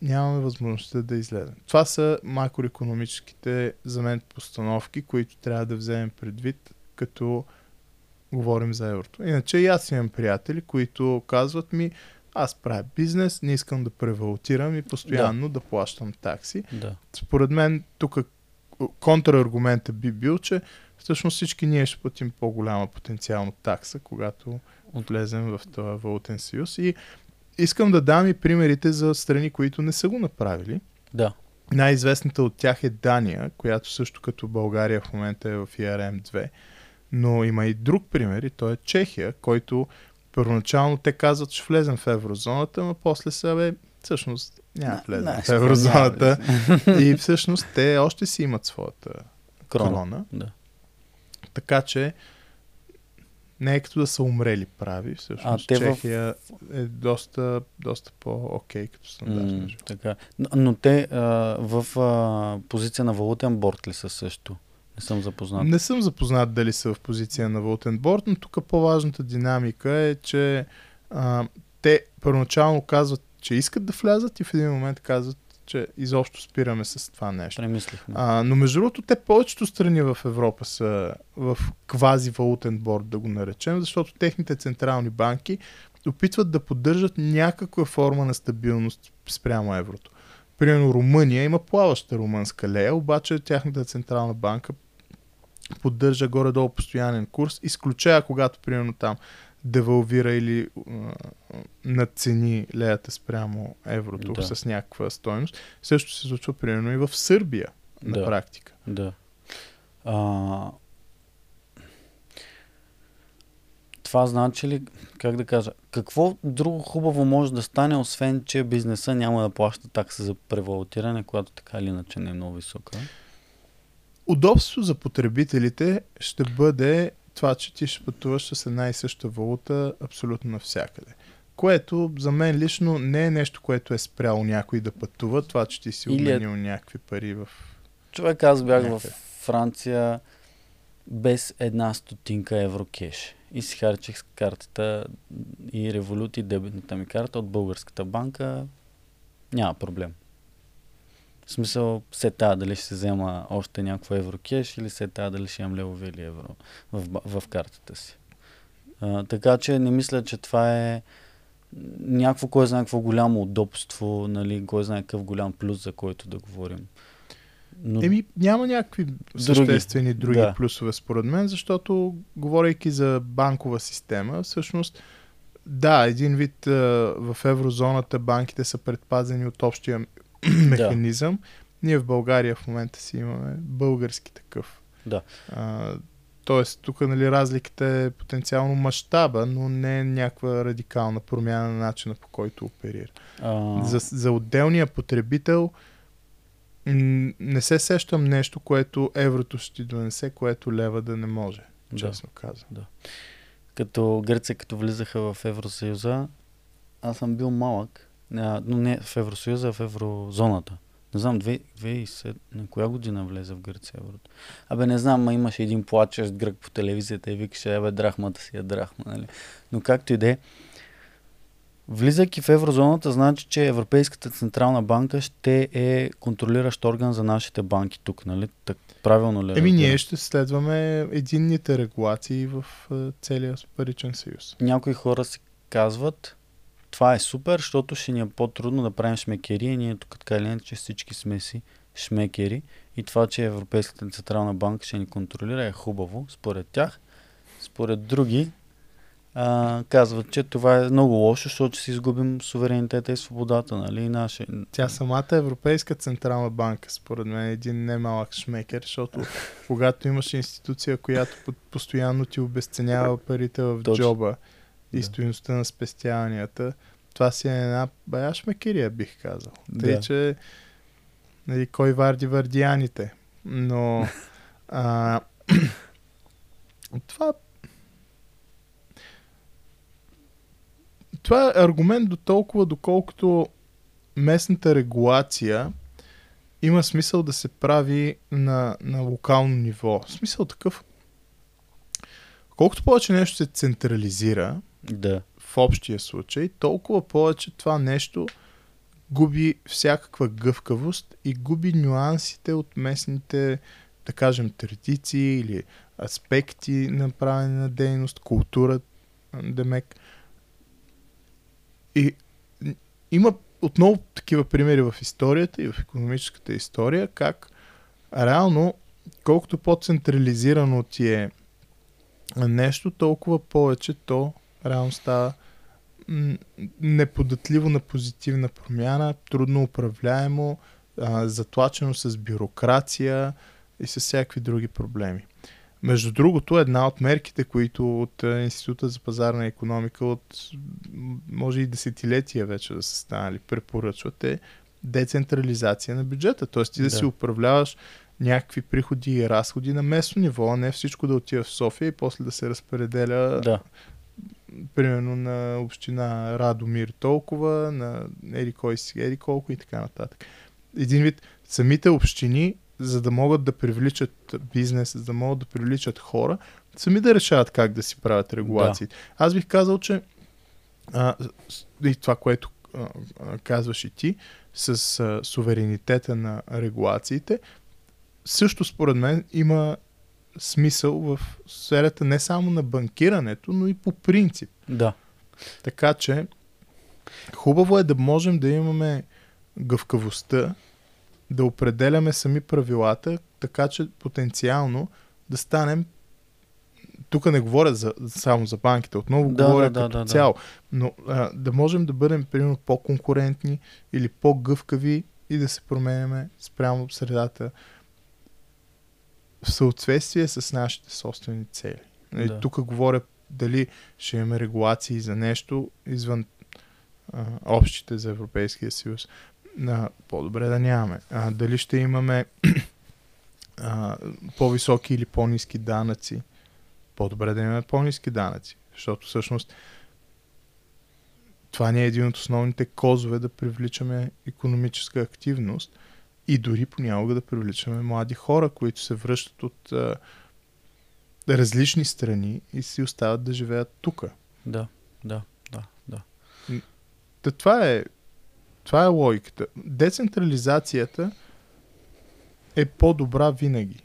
нямаме възможността да излезем. Това са макроекономическите за мен постановки, които трябва да вземем предвид, като говорим за еврото. Иначе и аз имам приятели, които казват ми, аз правя бизнес, не искам да превалутирам и постоянно да, да плащам такси. Да. Според мен тук контраргумента би бил, че всъщност всички ние ще платим по-голяма потенциална такса, когато влезем в този валутен съюз. И искам да дам и примерите за страни, които не са го направили. Да. Най-известната от тях е Дания, която също като България в момента е в ERM2. Но има и друг пример и то е Чехия, който първоначално те казват, че влезем в еврозоната, но после са, бе, всъщност няма влезем в еврозоната. и всъщност те още си имат своята Крона. крона. Да. Така че не е като да са умрели прави. Всъщност А те в- Чехия е доста, доста по-окей като стандарт. Между така. Но, но те а, в а, позиция на валутен борт ли са също? Не съм запознат. Не съм запознат дали са в позиция на валутен борт, но тук по-важната динамика е, че а, те първоначално казват, че искат да влязат и в един момент казват, че изобщо спираме с това нещо. Премислихме. А, но между другото, те повечето страни в Европа са в квази валутен борт, да го наречем, защото техните централни банки опитват да поддържат някаква форма на стабилност спрямо еврото. Примерно Румъния има плаваща румънска лея, обаче тяхната централна банка поддържа горе-долу постоянен курс, изключая когато примерно там девалвира или а, надцени леята спрямо еврото Да. с някаква стойност. Също се случва примерно и в Сърбия на Да. практика. Да. А, това значи ли, как да кажа, какво друго хубаво може да стане, освен че бизнеса няма да плаща такса за превалутиране, която така или иначе не е много висока? Удобство за потребителите ще бъде това, че ти ще пътуваш с една и съща валута абсолютно навсякъде. Което за мен лично не е нещо, което е спряло някой да пътува, това, че ти си Или е- обменил някакви пари в... Човек, аз бях в Някъде. Франция без една стотинка евро кеш. И си харчих с картата и револют и дебетната ми карта от българската банка. Няма проблем. В смисъл, се тая дали ще се взема още някакво евро кеш или се тая дали ще имам левови или евро в, в картата си. А, така че не мисля, че това е някакво, кой знае какво голямо удобство, нали, кой знае какъв голям плюс, за който да говорим. Но Еми, няма някакви съществени други да. плюсове според мен, защото говорейки за банкова система, всъщност да, един вид в еврозоната банките са предпазени от общия [clears throat] механизъм. Ние в България в момента си имаме български такъв. Да. А, тоест, тук нали, разликата е потенциално мащаба, но не е някаква радикална промяна на начина по който оперира. а, За, за отделния потребител не се сещам нещо, което еврото ще ти донесе, което лева да не може, да. честно казвам. като Гърция, като влизаха в Евросъюза, аз съм бил малък, а, но не в Евросъюза, а в Еврозоната. Не знам, 2007, на коя година влезе в Гърция еврото? Абе, не знам, ма имаше един плачещ грък по телевизията и викаше, абе, драхмата си е драхма, нали? Но както и да е, влизайки в еврозоната, значи, че Европейската централна банка ще е контролиращ орган за нашите банки тук, нали? Так, правилно ли? Еми, разбирам? ние ще следваме единните регулации в е, целия паричен съюз. някои хора си казват, това е супер, защото ще ни е по-трудно да правим шмекери, ние тук така или иначе всички сме си шмекери и това, че Европейската централна банка ще ни контролира е хубаво, според тях. Според други а, казват, че това е много лошо, защото ще си изгубим суверенитета и свободата, нали? Наше... Тя самата Европейска централна банка, според мен, е един немалък шмекер, защото [laughs] когато имаш институция, която по- постоянно ти обесценява парите в Точно. джоба и Да. стоиността на спестяванията, това си е една бая шмекерия, бих казал. Тъй, Да. че нали, кой варди вардияните. Но а, [clears throat] това това е аргумент до толкова, доколкото местната регулация има смисъл да се прави на, на локално ниво. Смисъл такъв. Колкото повече нещо се централизира Да, в общия случай, толкова повече това нещо губи всякаква гъвкавост и губи нюансите от местните, да кажем, традиции или аспекти на правене на дейност, култура, демек. И има отново такива примери в историята и в економическата история, как реално, колкото по-централизирано ти е нещо, толкова повече то реално става неподатливо на позитивна промяна, трудно управляемо, а, затлачено с бюрокрация и с всякакви други проблеми. Между другото, една от мерките, които от а, Института за пазарна економика от може и десетилетия вече да са станали, препоръчват е децентрализация на бюджета. Тоест ти да, Да. си управляваш някакви приходи и разходи на местно ниво, а не всичко да отива в София и после да се разпределя да, примерно на община Радомир толкова, на еди кой си, еди колко и така нататък. Един вид, самите общини за да могат да привличат бизнес, за да могат да привличат хора, сами да решават как да си правят регулации. Да. Аз бих казал, че а, и това, което а, казваш и ти, с а, суверенитета на регулациите, също според мен има смисъл в сферата не само на банкирането, но и по принцип. Да. Така че хубаво е да можем да имаме гъвкавостта, да определяме сами правилата, така че потенциално да станем тук не говоря за, само за банките, отново да, говоря да, като да, цяло, да. но а, да можем да бъдем примерно по-конкурентни или по-гъвкави и да се променяме спрямо средата в съответствие с нашите собствени цели. Нали, да. Тук говоря дали ще имаме регулации за нещо извън а, общите за Европейския съюз. А, по-добре да нямаме. А, дали ще имаме [clears throat] а, по-високи или по-низки данъци. По-добре да имаме по-низки данъци. Защото всъщност това не е един от основните козове да привличаме економическа активност и дори понякога да привличаме млади хора, които се връщат от а, различни страни и си остават да живеят тук. Да, да, да, да. Та това е, това е логиката. Децентрализацията е по-добра винаги.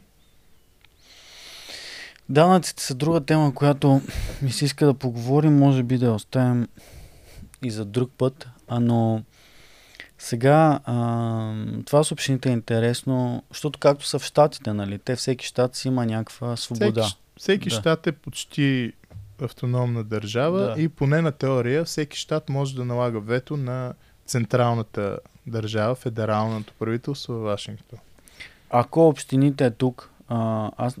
Данъците са друга тема, която ми се иска да поговорим, може би да оставим и за друг път, а но сега а, това с общините е интересно, защото както са в щатите, нали, те всеки щат си има някаква свобода. Всеки, всеки да. щат е почти автономна държава да. и поне на теория всеки щат може да налага вето на централната държава, федералното правителство в Вашингтон. Ако общините е тук, а, аз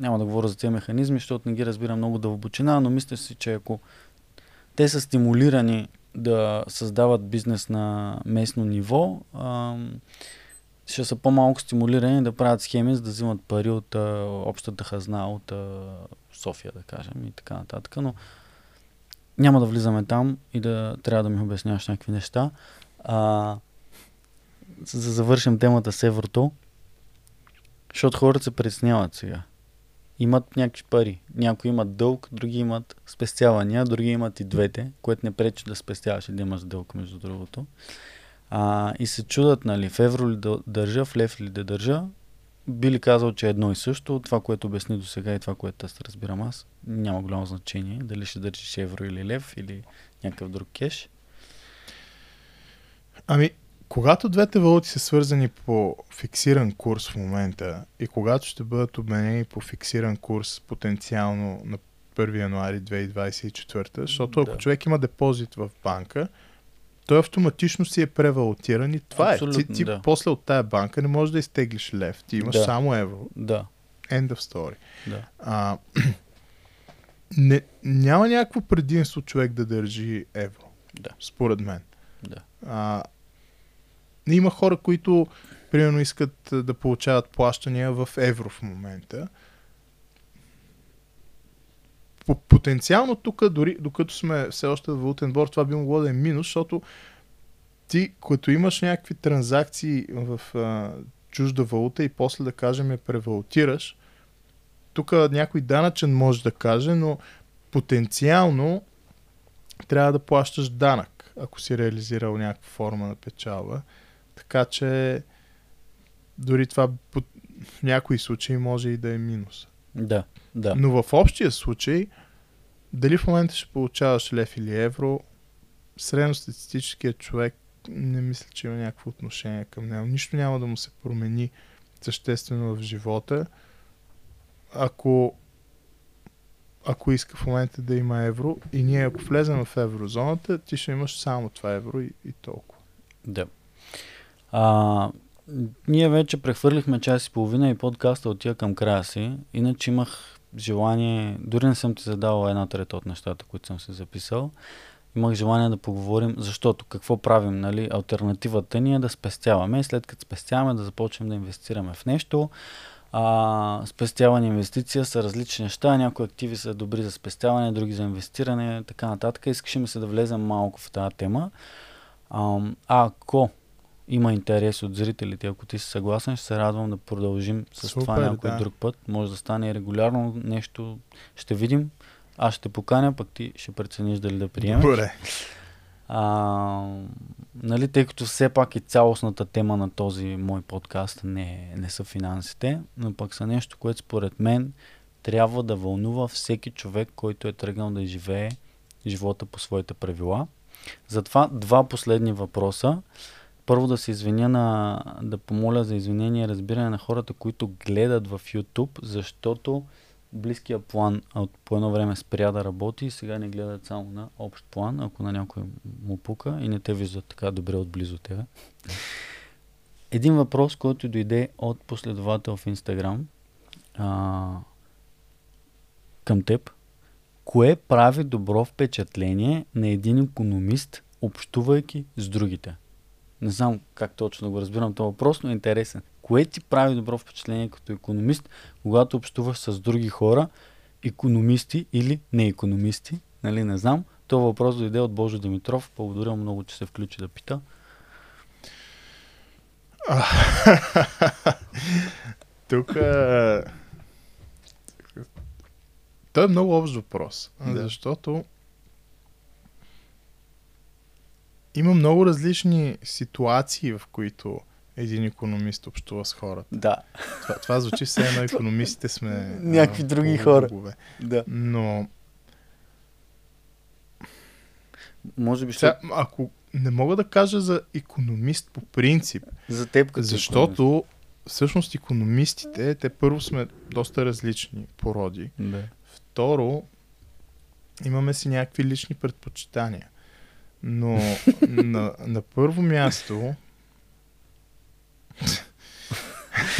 няма да говоря за тези механизми, защото не ги разбирам много дълбочина, но мисля си, че ако те са стимулирани да създават бизнес на местно ниво, а, ще са по-малко стимулирани да правят схеми, за да взимат пари от а, общата хазна, от а, София, да кажем, и така нататък. Но няма да влизаме там и да трябва да ми обясняваш някакви неща. А, за да завършим темата с еврото, защото хората се притесняват сега имат някакви пари. Някои имат дълг, други имат спестявания, други имат и двете, което не пречи да спестяваш и да имаш дълг, между другото. А, и се чудат, нали, в евро ли да държа, в лев ли да държа. Би ли казал, че е едно и също. Това, което обясни до сега и това, което аз разбирам аз, няма голямо значение. Дали ще държиш евро или лев или някакъв друг кеш. Ами, когато двете валути са свързани по фиксиран курс в момента и когато ще бъдат обменени по фиксиран курс потенциално на 1 януари 2024, защото ако да. човек има депозит в банка, той автоматично си е превалутиран и това. Абсолютно, е. Ти, ти да. после от тая банка не можеш да изтеглиш лев. Ти имаш да. само евро. Да. End of story. Да. А, [clears throat] не, няма някакво предимство човек да държи евро. Да. Според мен. Да. А, има хора, които примерно искат да получават плащания в евро в момента. Потенциално тук, дори докато сме все още в валутен двор, това би могло да е минус, защото ти, като имаш някакви транзакции в а, чужда валута и после да кажем я превалутираш, тук някой данъчен може да каже, но потенциално трябва да плащаш данък, ако си реализирал някаква форма на печалба. Така че дори това в някои случаи може и да е минус. Да, да. Но в общия случай, дали в момента ще получаваш лев или евро, средностатистическият човек не мисля, че има някакво отношение към него. Нищо няма да му се промени съществено в живота. Ако ако иска в момента да има евро и ние ако влезем в еврозоната, ти ще имаш само това евро и, и толкова. Да. А, ние вече прехвърлихме час и половина и подкаста отива към края си. Иначе имах желание, дори не съм ти задал една трета от нещата, които съм се записал. Имах желание да поговорим, защото какво правим, нали? Альтернативата ни е да спестяваме след като спестяваме да започнем да инвестираме в нещо. А, спестяване и инвестиция са различни неща. Някои активи са добри за спестяване, други за инвестиране, така нататък. Искаше ми се да влезем малко в тази тема. А, ако има интерес от зрителите. Ако ти си съгласен, ще се радвам да продължим с Супер, това някой да. друг път. Може да стане регулярно нещо. Ще видим. Аз ще поканя, пък ти ще прецениш дали да приемеш. Добре. А, нали, тъй като все пак и цялостната тема на този мой подкаст не, не са финансите, но пък са нещо, което според мен трябва да вълнува всеки човек, който е тръгнал да живее живота по своите правила. Затова два последни въпроса. Първо да се извиня на, да помоля за извинение и разбиране на хората, които гледат в YouTube, защото близкия план от по едно време спря да работи и сега не гледат само на общ план, ако на някой му пука и не те виждат така добре отблизо тебе. Един въпрос, който дойде от последовател в Инстаграм а, към теб. Кое прави добро впечатление на един економист, общувайки с другите? Не знам как точно го разбирам този въпрос, но е интересен. Кое ти прави добро впечатление като економист, когато общуваш с други хора, економисти или не економисти? Нали, не знам. Това въпрос дойде от Божо Димитров. Благодаря много, че се включи да пита. [laughs] Тук. Той е много общ въпрос. Да. Защото има много различни ситуации, в които един економист общува с хората. Да. Това, това звучи все едно [laughs] економистите сме. а, Някакви други по- хора. да. Но Може би ще... сега, ако не мога да кажа за економист по принцип, За теб като защото всъщност економистите, те първо сме доста различни породи. економист. Да. Второ, имаме си някакви лични предпочитания. Но на, на първо място,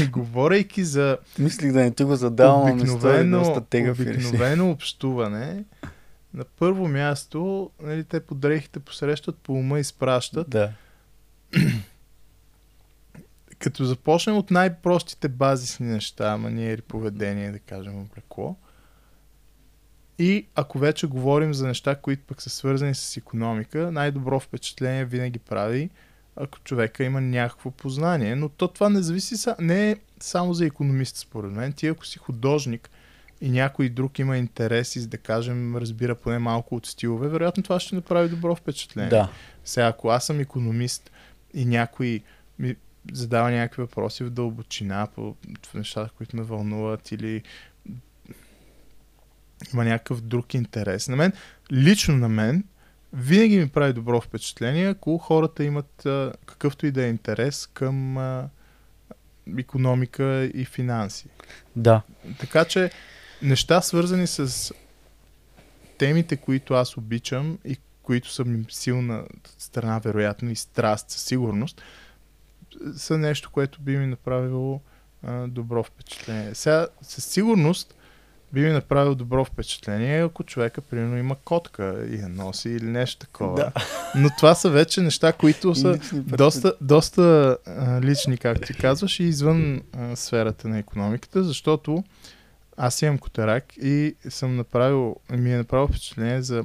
[laughs] говорейки за Мислих да не ти го задавам, ами обикновено, обикновено общуване, на първо място, нали, те по дрехите посрещат, по ума изпращат. Да. Като започнем от най-простите базисни неща, маниери, поведение, да кажем, облекло. И ако вече говорим за неща, които пък са свързани с економика, най-добро впечатление винаги прави, ако човека има някакво познание. Но то това не зависи, са, не е само за економист, според мен. Ти ако си художник и някой друг има интерес и, да кажем, разбира поне малко от стилове, вероятно това ще направи добро впечатление. Да. Сега, ако аз съм економист и някой ми задава някакви въпроси в дълбочина по нещата, които ме вълнуват или има някакъв друг интерес. На мен, лично на мен, винаги ми прави добро впечатление, ако хората имат а, какъвто и да е интерес към а, економика и финанси. Да. Така че неща свързани с темите, които аз обичам и които са ми силна страна, вероятно, и страст със сигурност, са нещо, което би ми направило а, добро впечатление. Сега, със сигурност би ми направило добро впечатление, ако човека, примерно, има котка и я носи или нещо такова. Да. Но това са вече неща, които са Лични доста, доста а, лични, както ти казваш, и извън а, сферата на економиката, защото аз имам котарак и съм направил, ми е направил впечатление за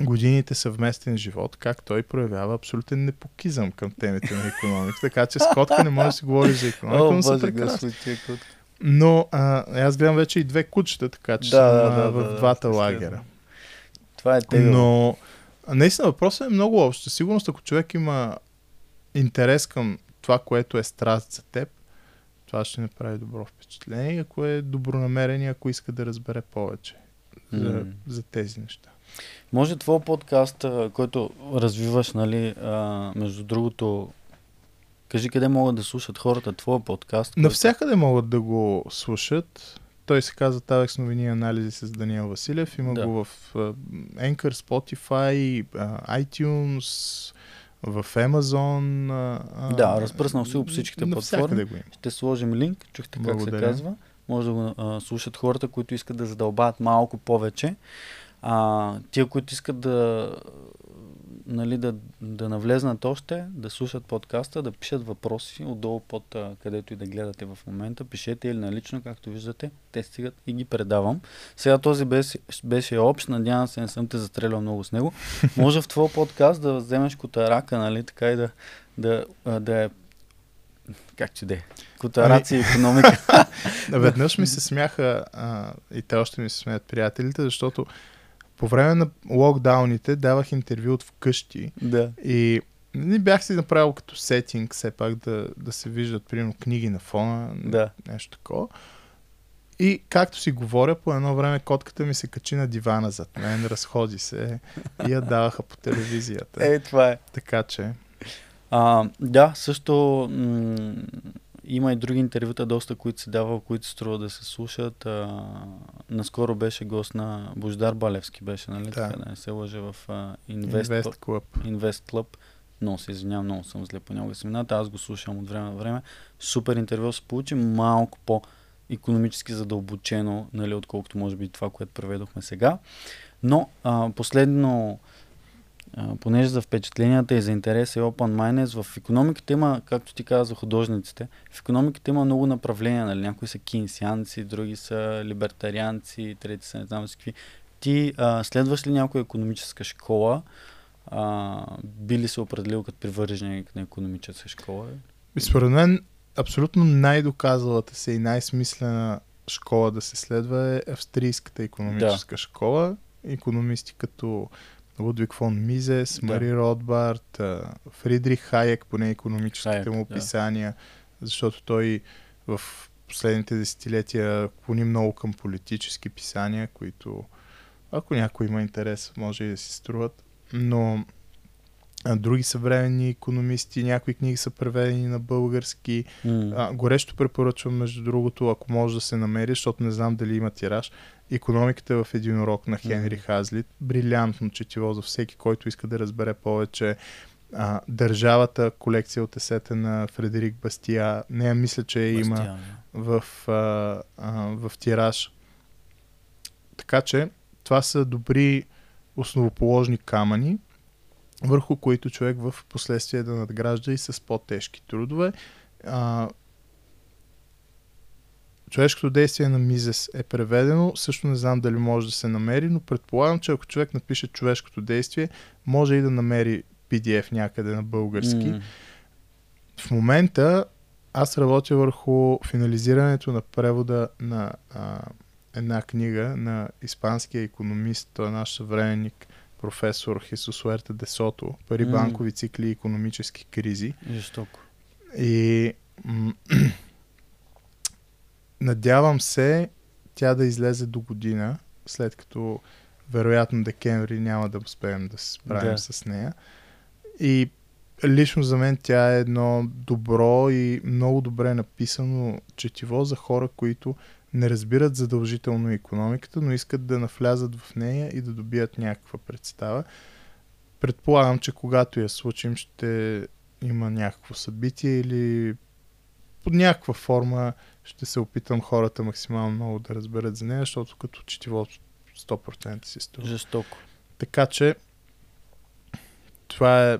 годините съвместен живот, как той проявява абсолютен непокизъм към темите на економиката, така че с котка не може да си говори за [laughs] економика, О, но са прекрасни. Но а, аз гледам вече и две кучета, така че Да, съм да, да, в да, да, двата сте лагера. Това е тегаво. Но наистина въпросът е много общ. Със сигурност, ако човек има интерес към това, което е страст за теб, това ще направи добро впечатление. Ако е добронамерен и ако иска да разбере повече за, М. за тези неща. Може твой подкаст, който развиваш, нали, а, между другото, кажи къде могат да слушат хората твоя подкаст. който- Навсякъде могат да го слушат. Той се казва Тавекс новини и анализи с Даниел Василев. Има Да. го в а, Anchor, Spotify, iTunes, в Amazon. Да, разпръснал си по всичките платформи. го има. Ще сложим линк, чухте как Благодаря. се казва. Може да го а, слушат хората, които искат да задълбават малко повече. А, тия, които искат да нали, да, да навлезнат още, да слушат подкаста, да пишат въпроси отдолу под където и да гледате в момента. Пишете или налично, както виждате, те стигат и ги предавам. Сега този беше, беше общ, надявам се не съм те застрелял много с него. [laughs] Може в твой подкаст да вземеш котарака, нали, така и да, да, да, е как че де? Котарация ами... економика. [laughs] Веднъж ми [laughs] се смяха а, и те още ми се смеят приятелите, защото по време на локдауните давах интервю от вкъщи. Да. И не бях си направил като сетинг, все пак да, да се виждат, примерно, книги на фона, да. нещо такова. И както си говоря, по едно време котката ми се качи на дивана зад мен, разходи се и я даваха по телевизията. Е, това е. Така че. А, да, също м- има и други интервюта, доста, които се дава, които струва да се слушат. А, наскоро беше гост на Бождар Балевски, беше, нали? Да. Така да не се лъже в а, Invest, Invest Club. Invest Club. Но се извинявам, много съм зле по него семената. Аз го слушам от време на време. Супер интервю се получи, малко по економически задълбочено, нали, отколкото може би това, което проведохме сега. Но а, последно понеже за впечатленията и за интерес е Open Minds, в економиката има, както ти каза за художниците, в економиката има много направления, нали? някои са кинсианци, други са либертарианци, трети са не знам какви. Ти а, следваш ли някоя економическа школа? А, би ли се определил като привърженик на економическа школа? И според мен, абсолютно най-доказалата се и най-смислена школа да се следва е австрийската економическа да. школа. Економисти като Лудвиг фон Мизес, да. Мари Ротбарт, Фридрих Хайек, поне економическите Хайек, му описания, да. защото той в последните десетилетия клони много към политически писания, които ако някой има интерес, може и да си струват. Но други съвременни економисти, някои книги са преведени на български. Mm. А, горещо препоръчвам, между другото, ако може да се намери, защото не знам дали има тираж. Економиката в един урок на Хенри mm. Хазлит. Брилянтно четиво за всеки, който иска да разбере повече. А, държавата, колекция от есета на Фредерик Бастия. Нея мисля, че я има в, а, а, в тираж. Така че това са добри основоположни камъни, върху които човек в последствие да надгражда и с по-тежки трудове. А, човешкото действие на Мизес е преведено. Също не знам дали може да се намери, но предполагам, че ако човек напише човешкото действие, може и да намери PDF някъде на български. Mm. В момента аз работя върху финализирането на превода на а, една книга на испанския економист, той е наш съвременник, професор Хесус Уерта Десото, пари, mm. банкови цикли и економически кризи. Жестоко. И м- [clears throat] надявам се тя да излезе до година, след като вероятно декември няма да успеем да се справим да. с нея. И лично за мен тя е едно добро и много добре написано четиво за хора, които не разбират задължително економиката, но искат да навлязат в нея и да добият някаква представа. Предполагам, че когато я случим, ще има някакво събитие или под някаква форма ще се опитам хората максимално много да разберат за нея, защото като четиво 100% си струва. Жестоко. Така че това е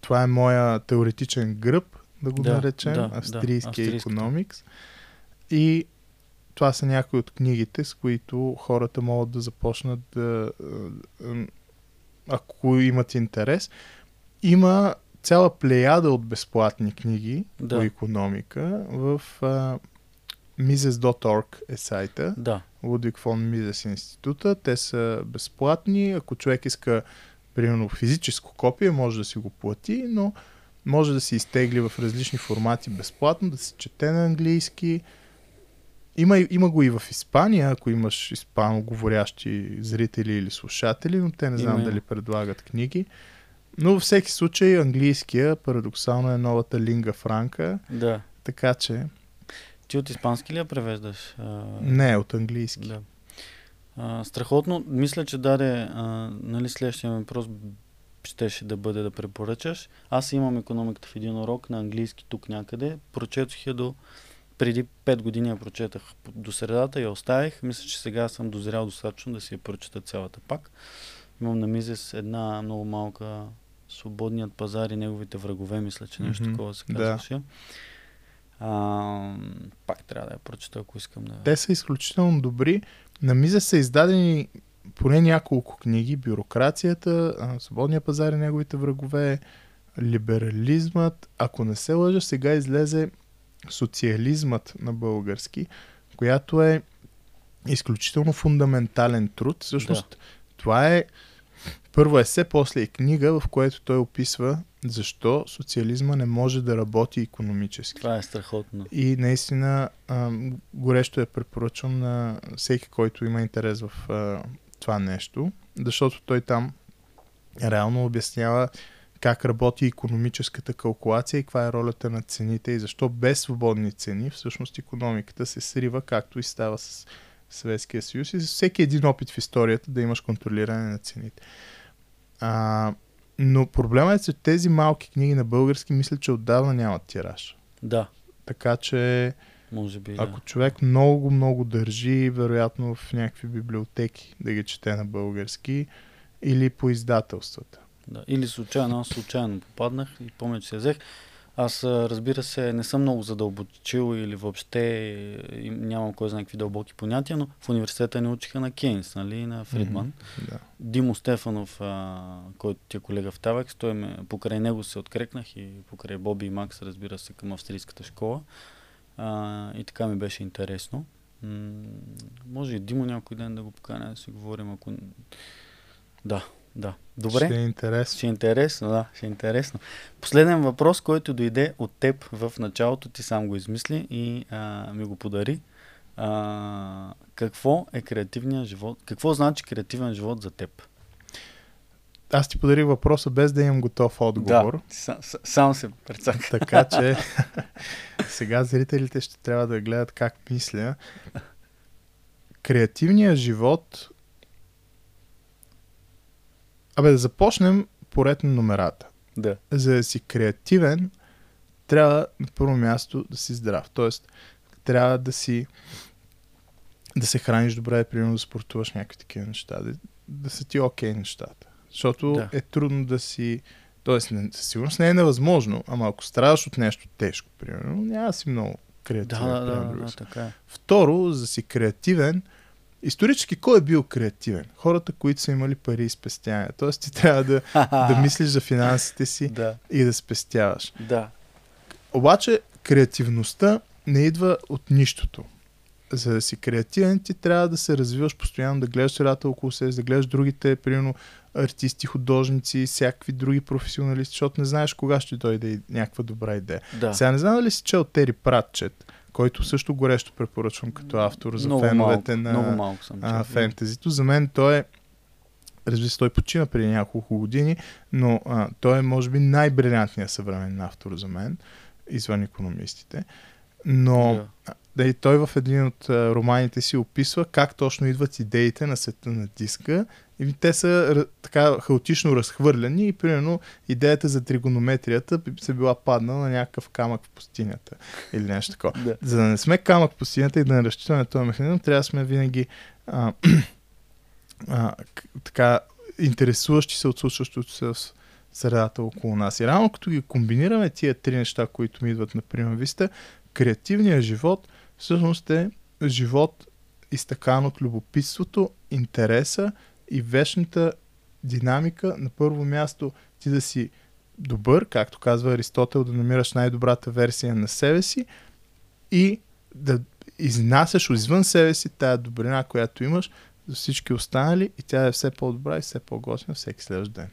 това е моя теоретичен гръб, да го да, наречем, да, австрийски да, економикс. И това са някои от книгите, с които хората могат да започнат да, ако имат интерес. Има цяла плеяда от безплатни книги да. по економика в uh, Mises.org е сайта. Да. Лудвиг фон Мизес института. Те са безплатни. Ако човек иска примерно физическо копие, може да си го плати, но може да се изтегли в различни формати безплатно, да се чете на английски. Има, има го и в Испания, ако имаш испано говорящи зрители или слушатели, но те не знам има. дали предлагат книги. Но във всеки случай английския парадоксално е новата линга франка. Да. Така че... Ти от испански ли я превеждаш? Не, от английски. Да. А, страхотно. Мисля, че даде а, нали, следващия въпрос щеше да бъде да препоръчаш. Аз имам економиката в един урок на английски тук някъде. Прочетох я до преди 5 години я прочетах до средата и я оставих. Мисля, че сега съм дозрял достатъчно да си я прочета цялата пак. Имам на Мизес една много малка Свободният пазар и неговите врагове, мисля, че нещо Мгм. такова се Да. казваше. А, пак трябва да я прочета, ако искам да... Те са изключително добри. На Миза са издадени поне няколко книги. Бюрокрацията, Свободния пазар и неговите врагове, либерализмът. Ако не се лъжа, сега излезе социализмът на български, която е изключително фундаментален труд. Всъщност, това е първо есе, после и книга, в което той описва защо социализма не може да работи економически. Това е страхотно. И наистина а, горещо я препоръчвам на всеки, който има интерес в а, това нещо, защото той там реално обяснява как работи економическата калкулация и каква е ролята на цените и защо без свободни цени всъщност економиката се срива, както и става с Съветския съюз и за всеки един опит в историята да имаш контролиране на цените. А, но проблемът е, че тези малки книги на български мисля, че отдавна нямат тираж. Да, Така че може би. Да. ако човек много, много държи, вероятно в някакви библиотеки да ги чете на български или по издателствата. Да. Или случайно, аз случайно попаднах и помня, че се взех. Аз, разбира се, не съм много задълбочил или въобще и нямам кой знае какви дълбоки понятия, но в университета ни учиха на Кейнс, нали, на Фридман. Мгм, Да. Димо Стефанов, а, който ти е колега в Тавекс, той ме, покрай него се открекнах и покрай Боби и Макс, разбира се, към австрийската школа. А, и така ми беше интересно. М- може и Димо някой ден да го поканя да си говорим, ако... Да, да. Добре. Ще е интересно. Ще е интересно, да, ще е интересно. Последен въпрос, който дойде от теб в началото, ти сам го измисли и а, ми го подари. А, какво е креативният живот? Какво значи креативен живот за теб? Аз ти подарих въпроса без да имам готов отговор. Да, сам, сам се прецака. Така че [laughs] сега зрителите ще трябва да гледат как мисля. Креативният живот. Абе, да започнем поред на номерата. Да, За да си креативен, трябва на първо място да си здрав. Тоест, трябва да си да се храниш добре, примерно да спортуваш някакви такива неща, да, да са ти окей нещата. Защото Да. да. е трудно да си... Тоест, не, със сигурност не е невъзможно, ама ако страдаш от нещо тежко, примерно, няма да си много да, креативен. да, да, да, друго. така е. Второ, за да си креативен, исторически кой е бил креативен? Хората, които са имали пари и спестявания. Тоест, ти трябва да, [laughs] да мислиш за финансите си Да, и да спестяваш. да, Обаче креативността не идва от нищото. За да си креативен, ти трябва да се развиваш постоянно, да гледаш средата около себе, да гледаш другите, примерно, артисти, художници, всякакви други професионалисти, защото не знаеш кога ще дойде някаква добра идея. да. Сега не знам дали си чел Тери Пратчет, който също горещо препоръчвам като автор за много феновете малко, на много малко съм а, фентезито. За мен той е Разбира се, той почина преди няколко години, но а, той е, може би, най-брилянтният съвременен автор за мен, извън економистите. Но Да. И той в един от а, романите си описва как точно идват идеите на света на диска. И те са така хаотично разхвърляни и примерно идеята за тригонометрията се била паднала на някакъв камък в пустинята или нещо такова. Да. За да не сме камък в пустинята и да не разчитаме този механизъм, трябва да сме винаги а, [clears throat] а, така интересуващи се от случващото се в средата около нас. И рано като ги комбинираме тия три неща, които ми идват на приема виста, креативният живот всъщност е живот изтъкан от любопитството, интереса и вечната динамика. На първо място ти да си добър, както казва Аристотел, да намираш най-добрата версия на себе си и да изнасяш извън себе си тая добрина, която имаш за всички останали и тя е все по-добра и все по-готина всеки следващ ден.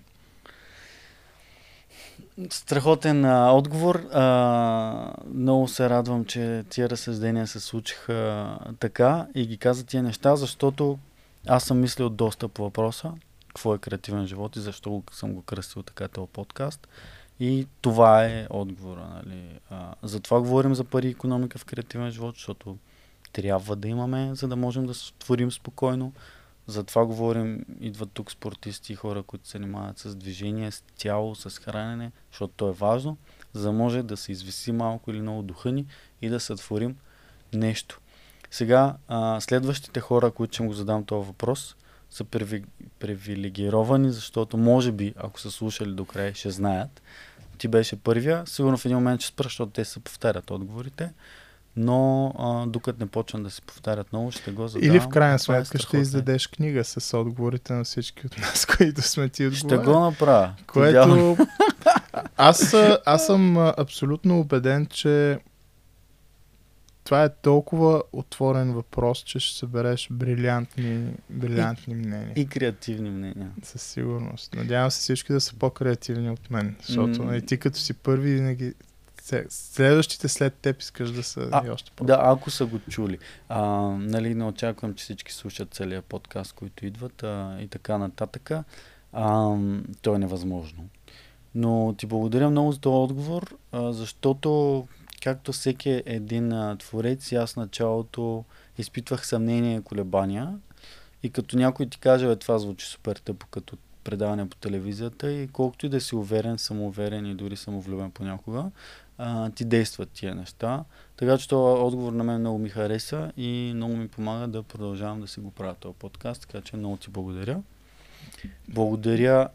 Страхотен а, отговор. А, много се радвам, че тия разсъждения се случиха така и ги каза тия неща, защото аз съм мислил доста по въпроса. Какво е креативен живот и защо съм го кръстил така този подкаст. И това е отговора. Нали. А, затова говорим за пари и економика в креативен живот, защото трябва да имаме, за да можем да творим спокойно. Затова говорим, идват тук спортисти и хора, които се занимават с движение, с тяло, с хранене, защото то е важно, за да може да се извиси малко или много духа ни и да сътворим нещо. Сега, а, следващите хора, които ще му задам този въпрос, са привилегировани, защото може би, ако са слушали до край, ще знаят. Ти беше първия, сигурно в един момент ще спра, защото те се повтарят отговорите но а, докато не почнат да се повтарят много, ще го задавам. Или в крайна е сметка ще издадеш книга с отговорите на всички от нас, [laughs] които сме ти Ще отговорили. го направя. Което... [laughs] аз, аз съм абсолютно убеден, че това е толкова отворен въпрос, че ще събереш брилянтни, брилянтни мнения. И креативни мнения. Със сигурност. Надявам се всички да са по-креативни от мен, защото mm. ти като си първи винаги следващите след теб искаш да са А, и още по Да, ако са го чули. А, нали, не очаквам, че всички слушат целият подкаст, които идват а, и така нататък. А, то е невъзможно. Но ти благодаря много за този отговор, а, защото както всеки един а, творец, аз началото изпитвах съмнение и колебания. И като някой ти каже, бе, това звучи супер тъпо като предаване по телевизията и колкото и да си уверен, самоуверен и дори самовлюбен понякога, а, ти действат тия неща. Така че този отговор на мен много ми хареса и много ми помага да продължавам да си го правя този подкаст, така че много ти благодаря. Благодаря,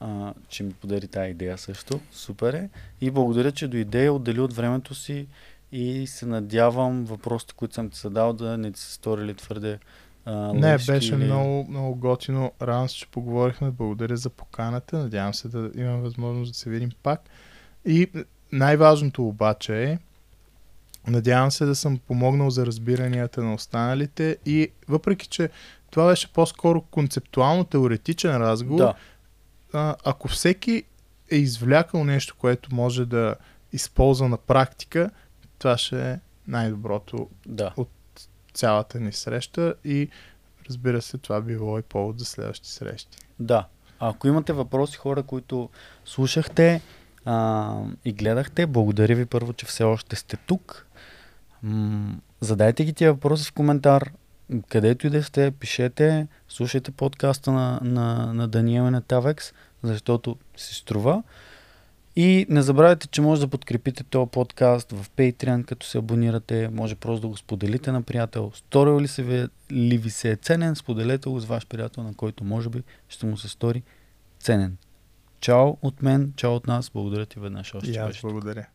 а, че ми подари тази идея също. Супер е. И благодаря, че дойде и отдели от времето си и се надявам въпросите, които съм ти задал, да не ти се сторили твърде а, Не, беше или... много, много готино. Се, че поговорихме. Благодаря за поканата. Надявам се да имам възможност да се видим пак. И най-важното обаче е, надявам се да съм помогнал за разбиранията на останалите и въпреки, че това беше по-скоро концептуално-теоретичен разговор, Да, а, ако всеки е извлякал нещо, което може да използва на практика, това ще е най-доброто да. цялата ни среща и разбира се, това би било и повод за следващи срещи. Да. А ако имате въпроси, хора, които слушахте а, и гледахте, благодаря ви първо, че все още сте тук. М- задайте ги тия въпроси в коментар. Където и да сте, пишете, слушайте подкаста на, на, на Даниел и на Тавекс, защото си струва. И не забравяйте, че може да подкрепите този подкаст в Patreon, като се абонирате. Може просто да го споделите на приятел. Сторил ли, се ли ви се е ценен, споделете го с ваш приятел, на който може би ще му се стори ценен. Чао от мен, чао от нас. Благодаря ти веднъж още. И аз благодаря.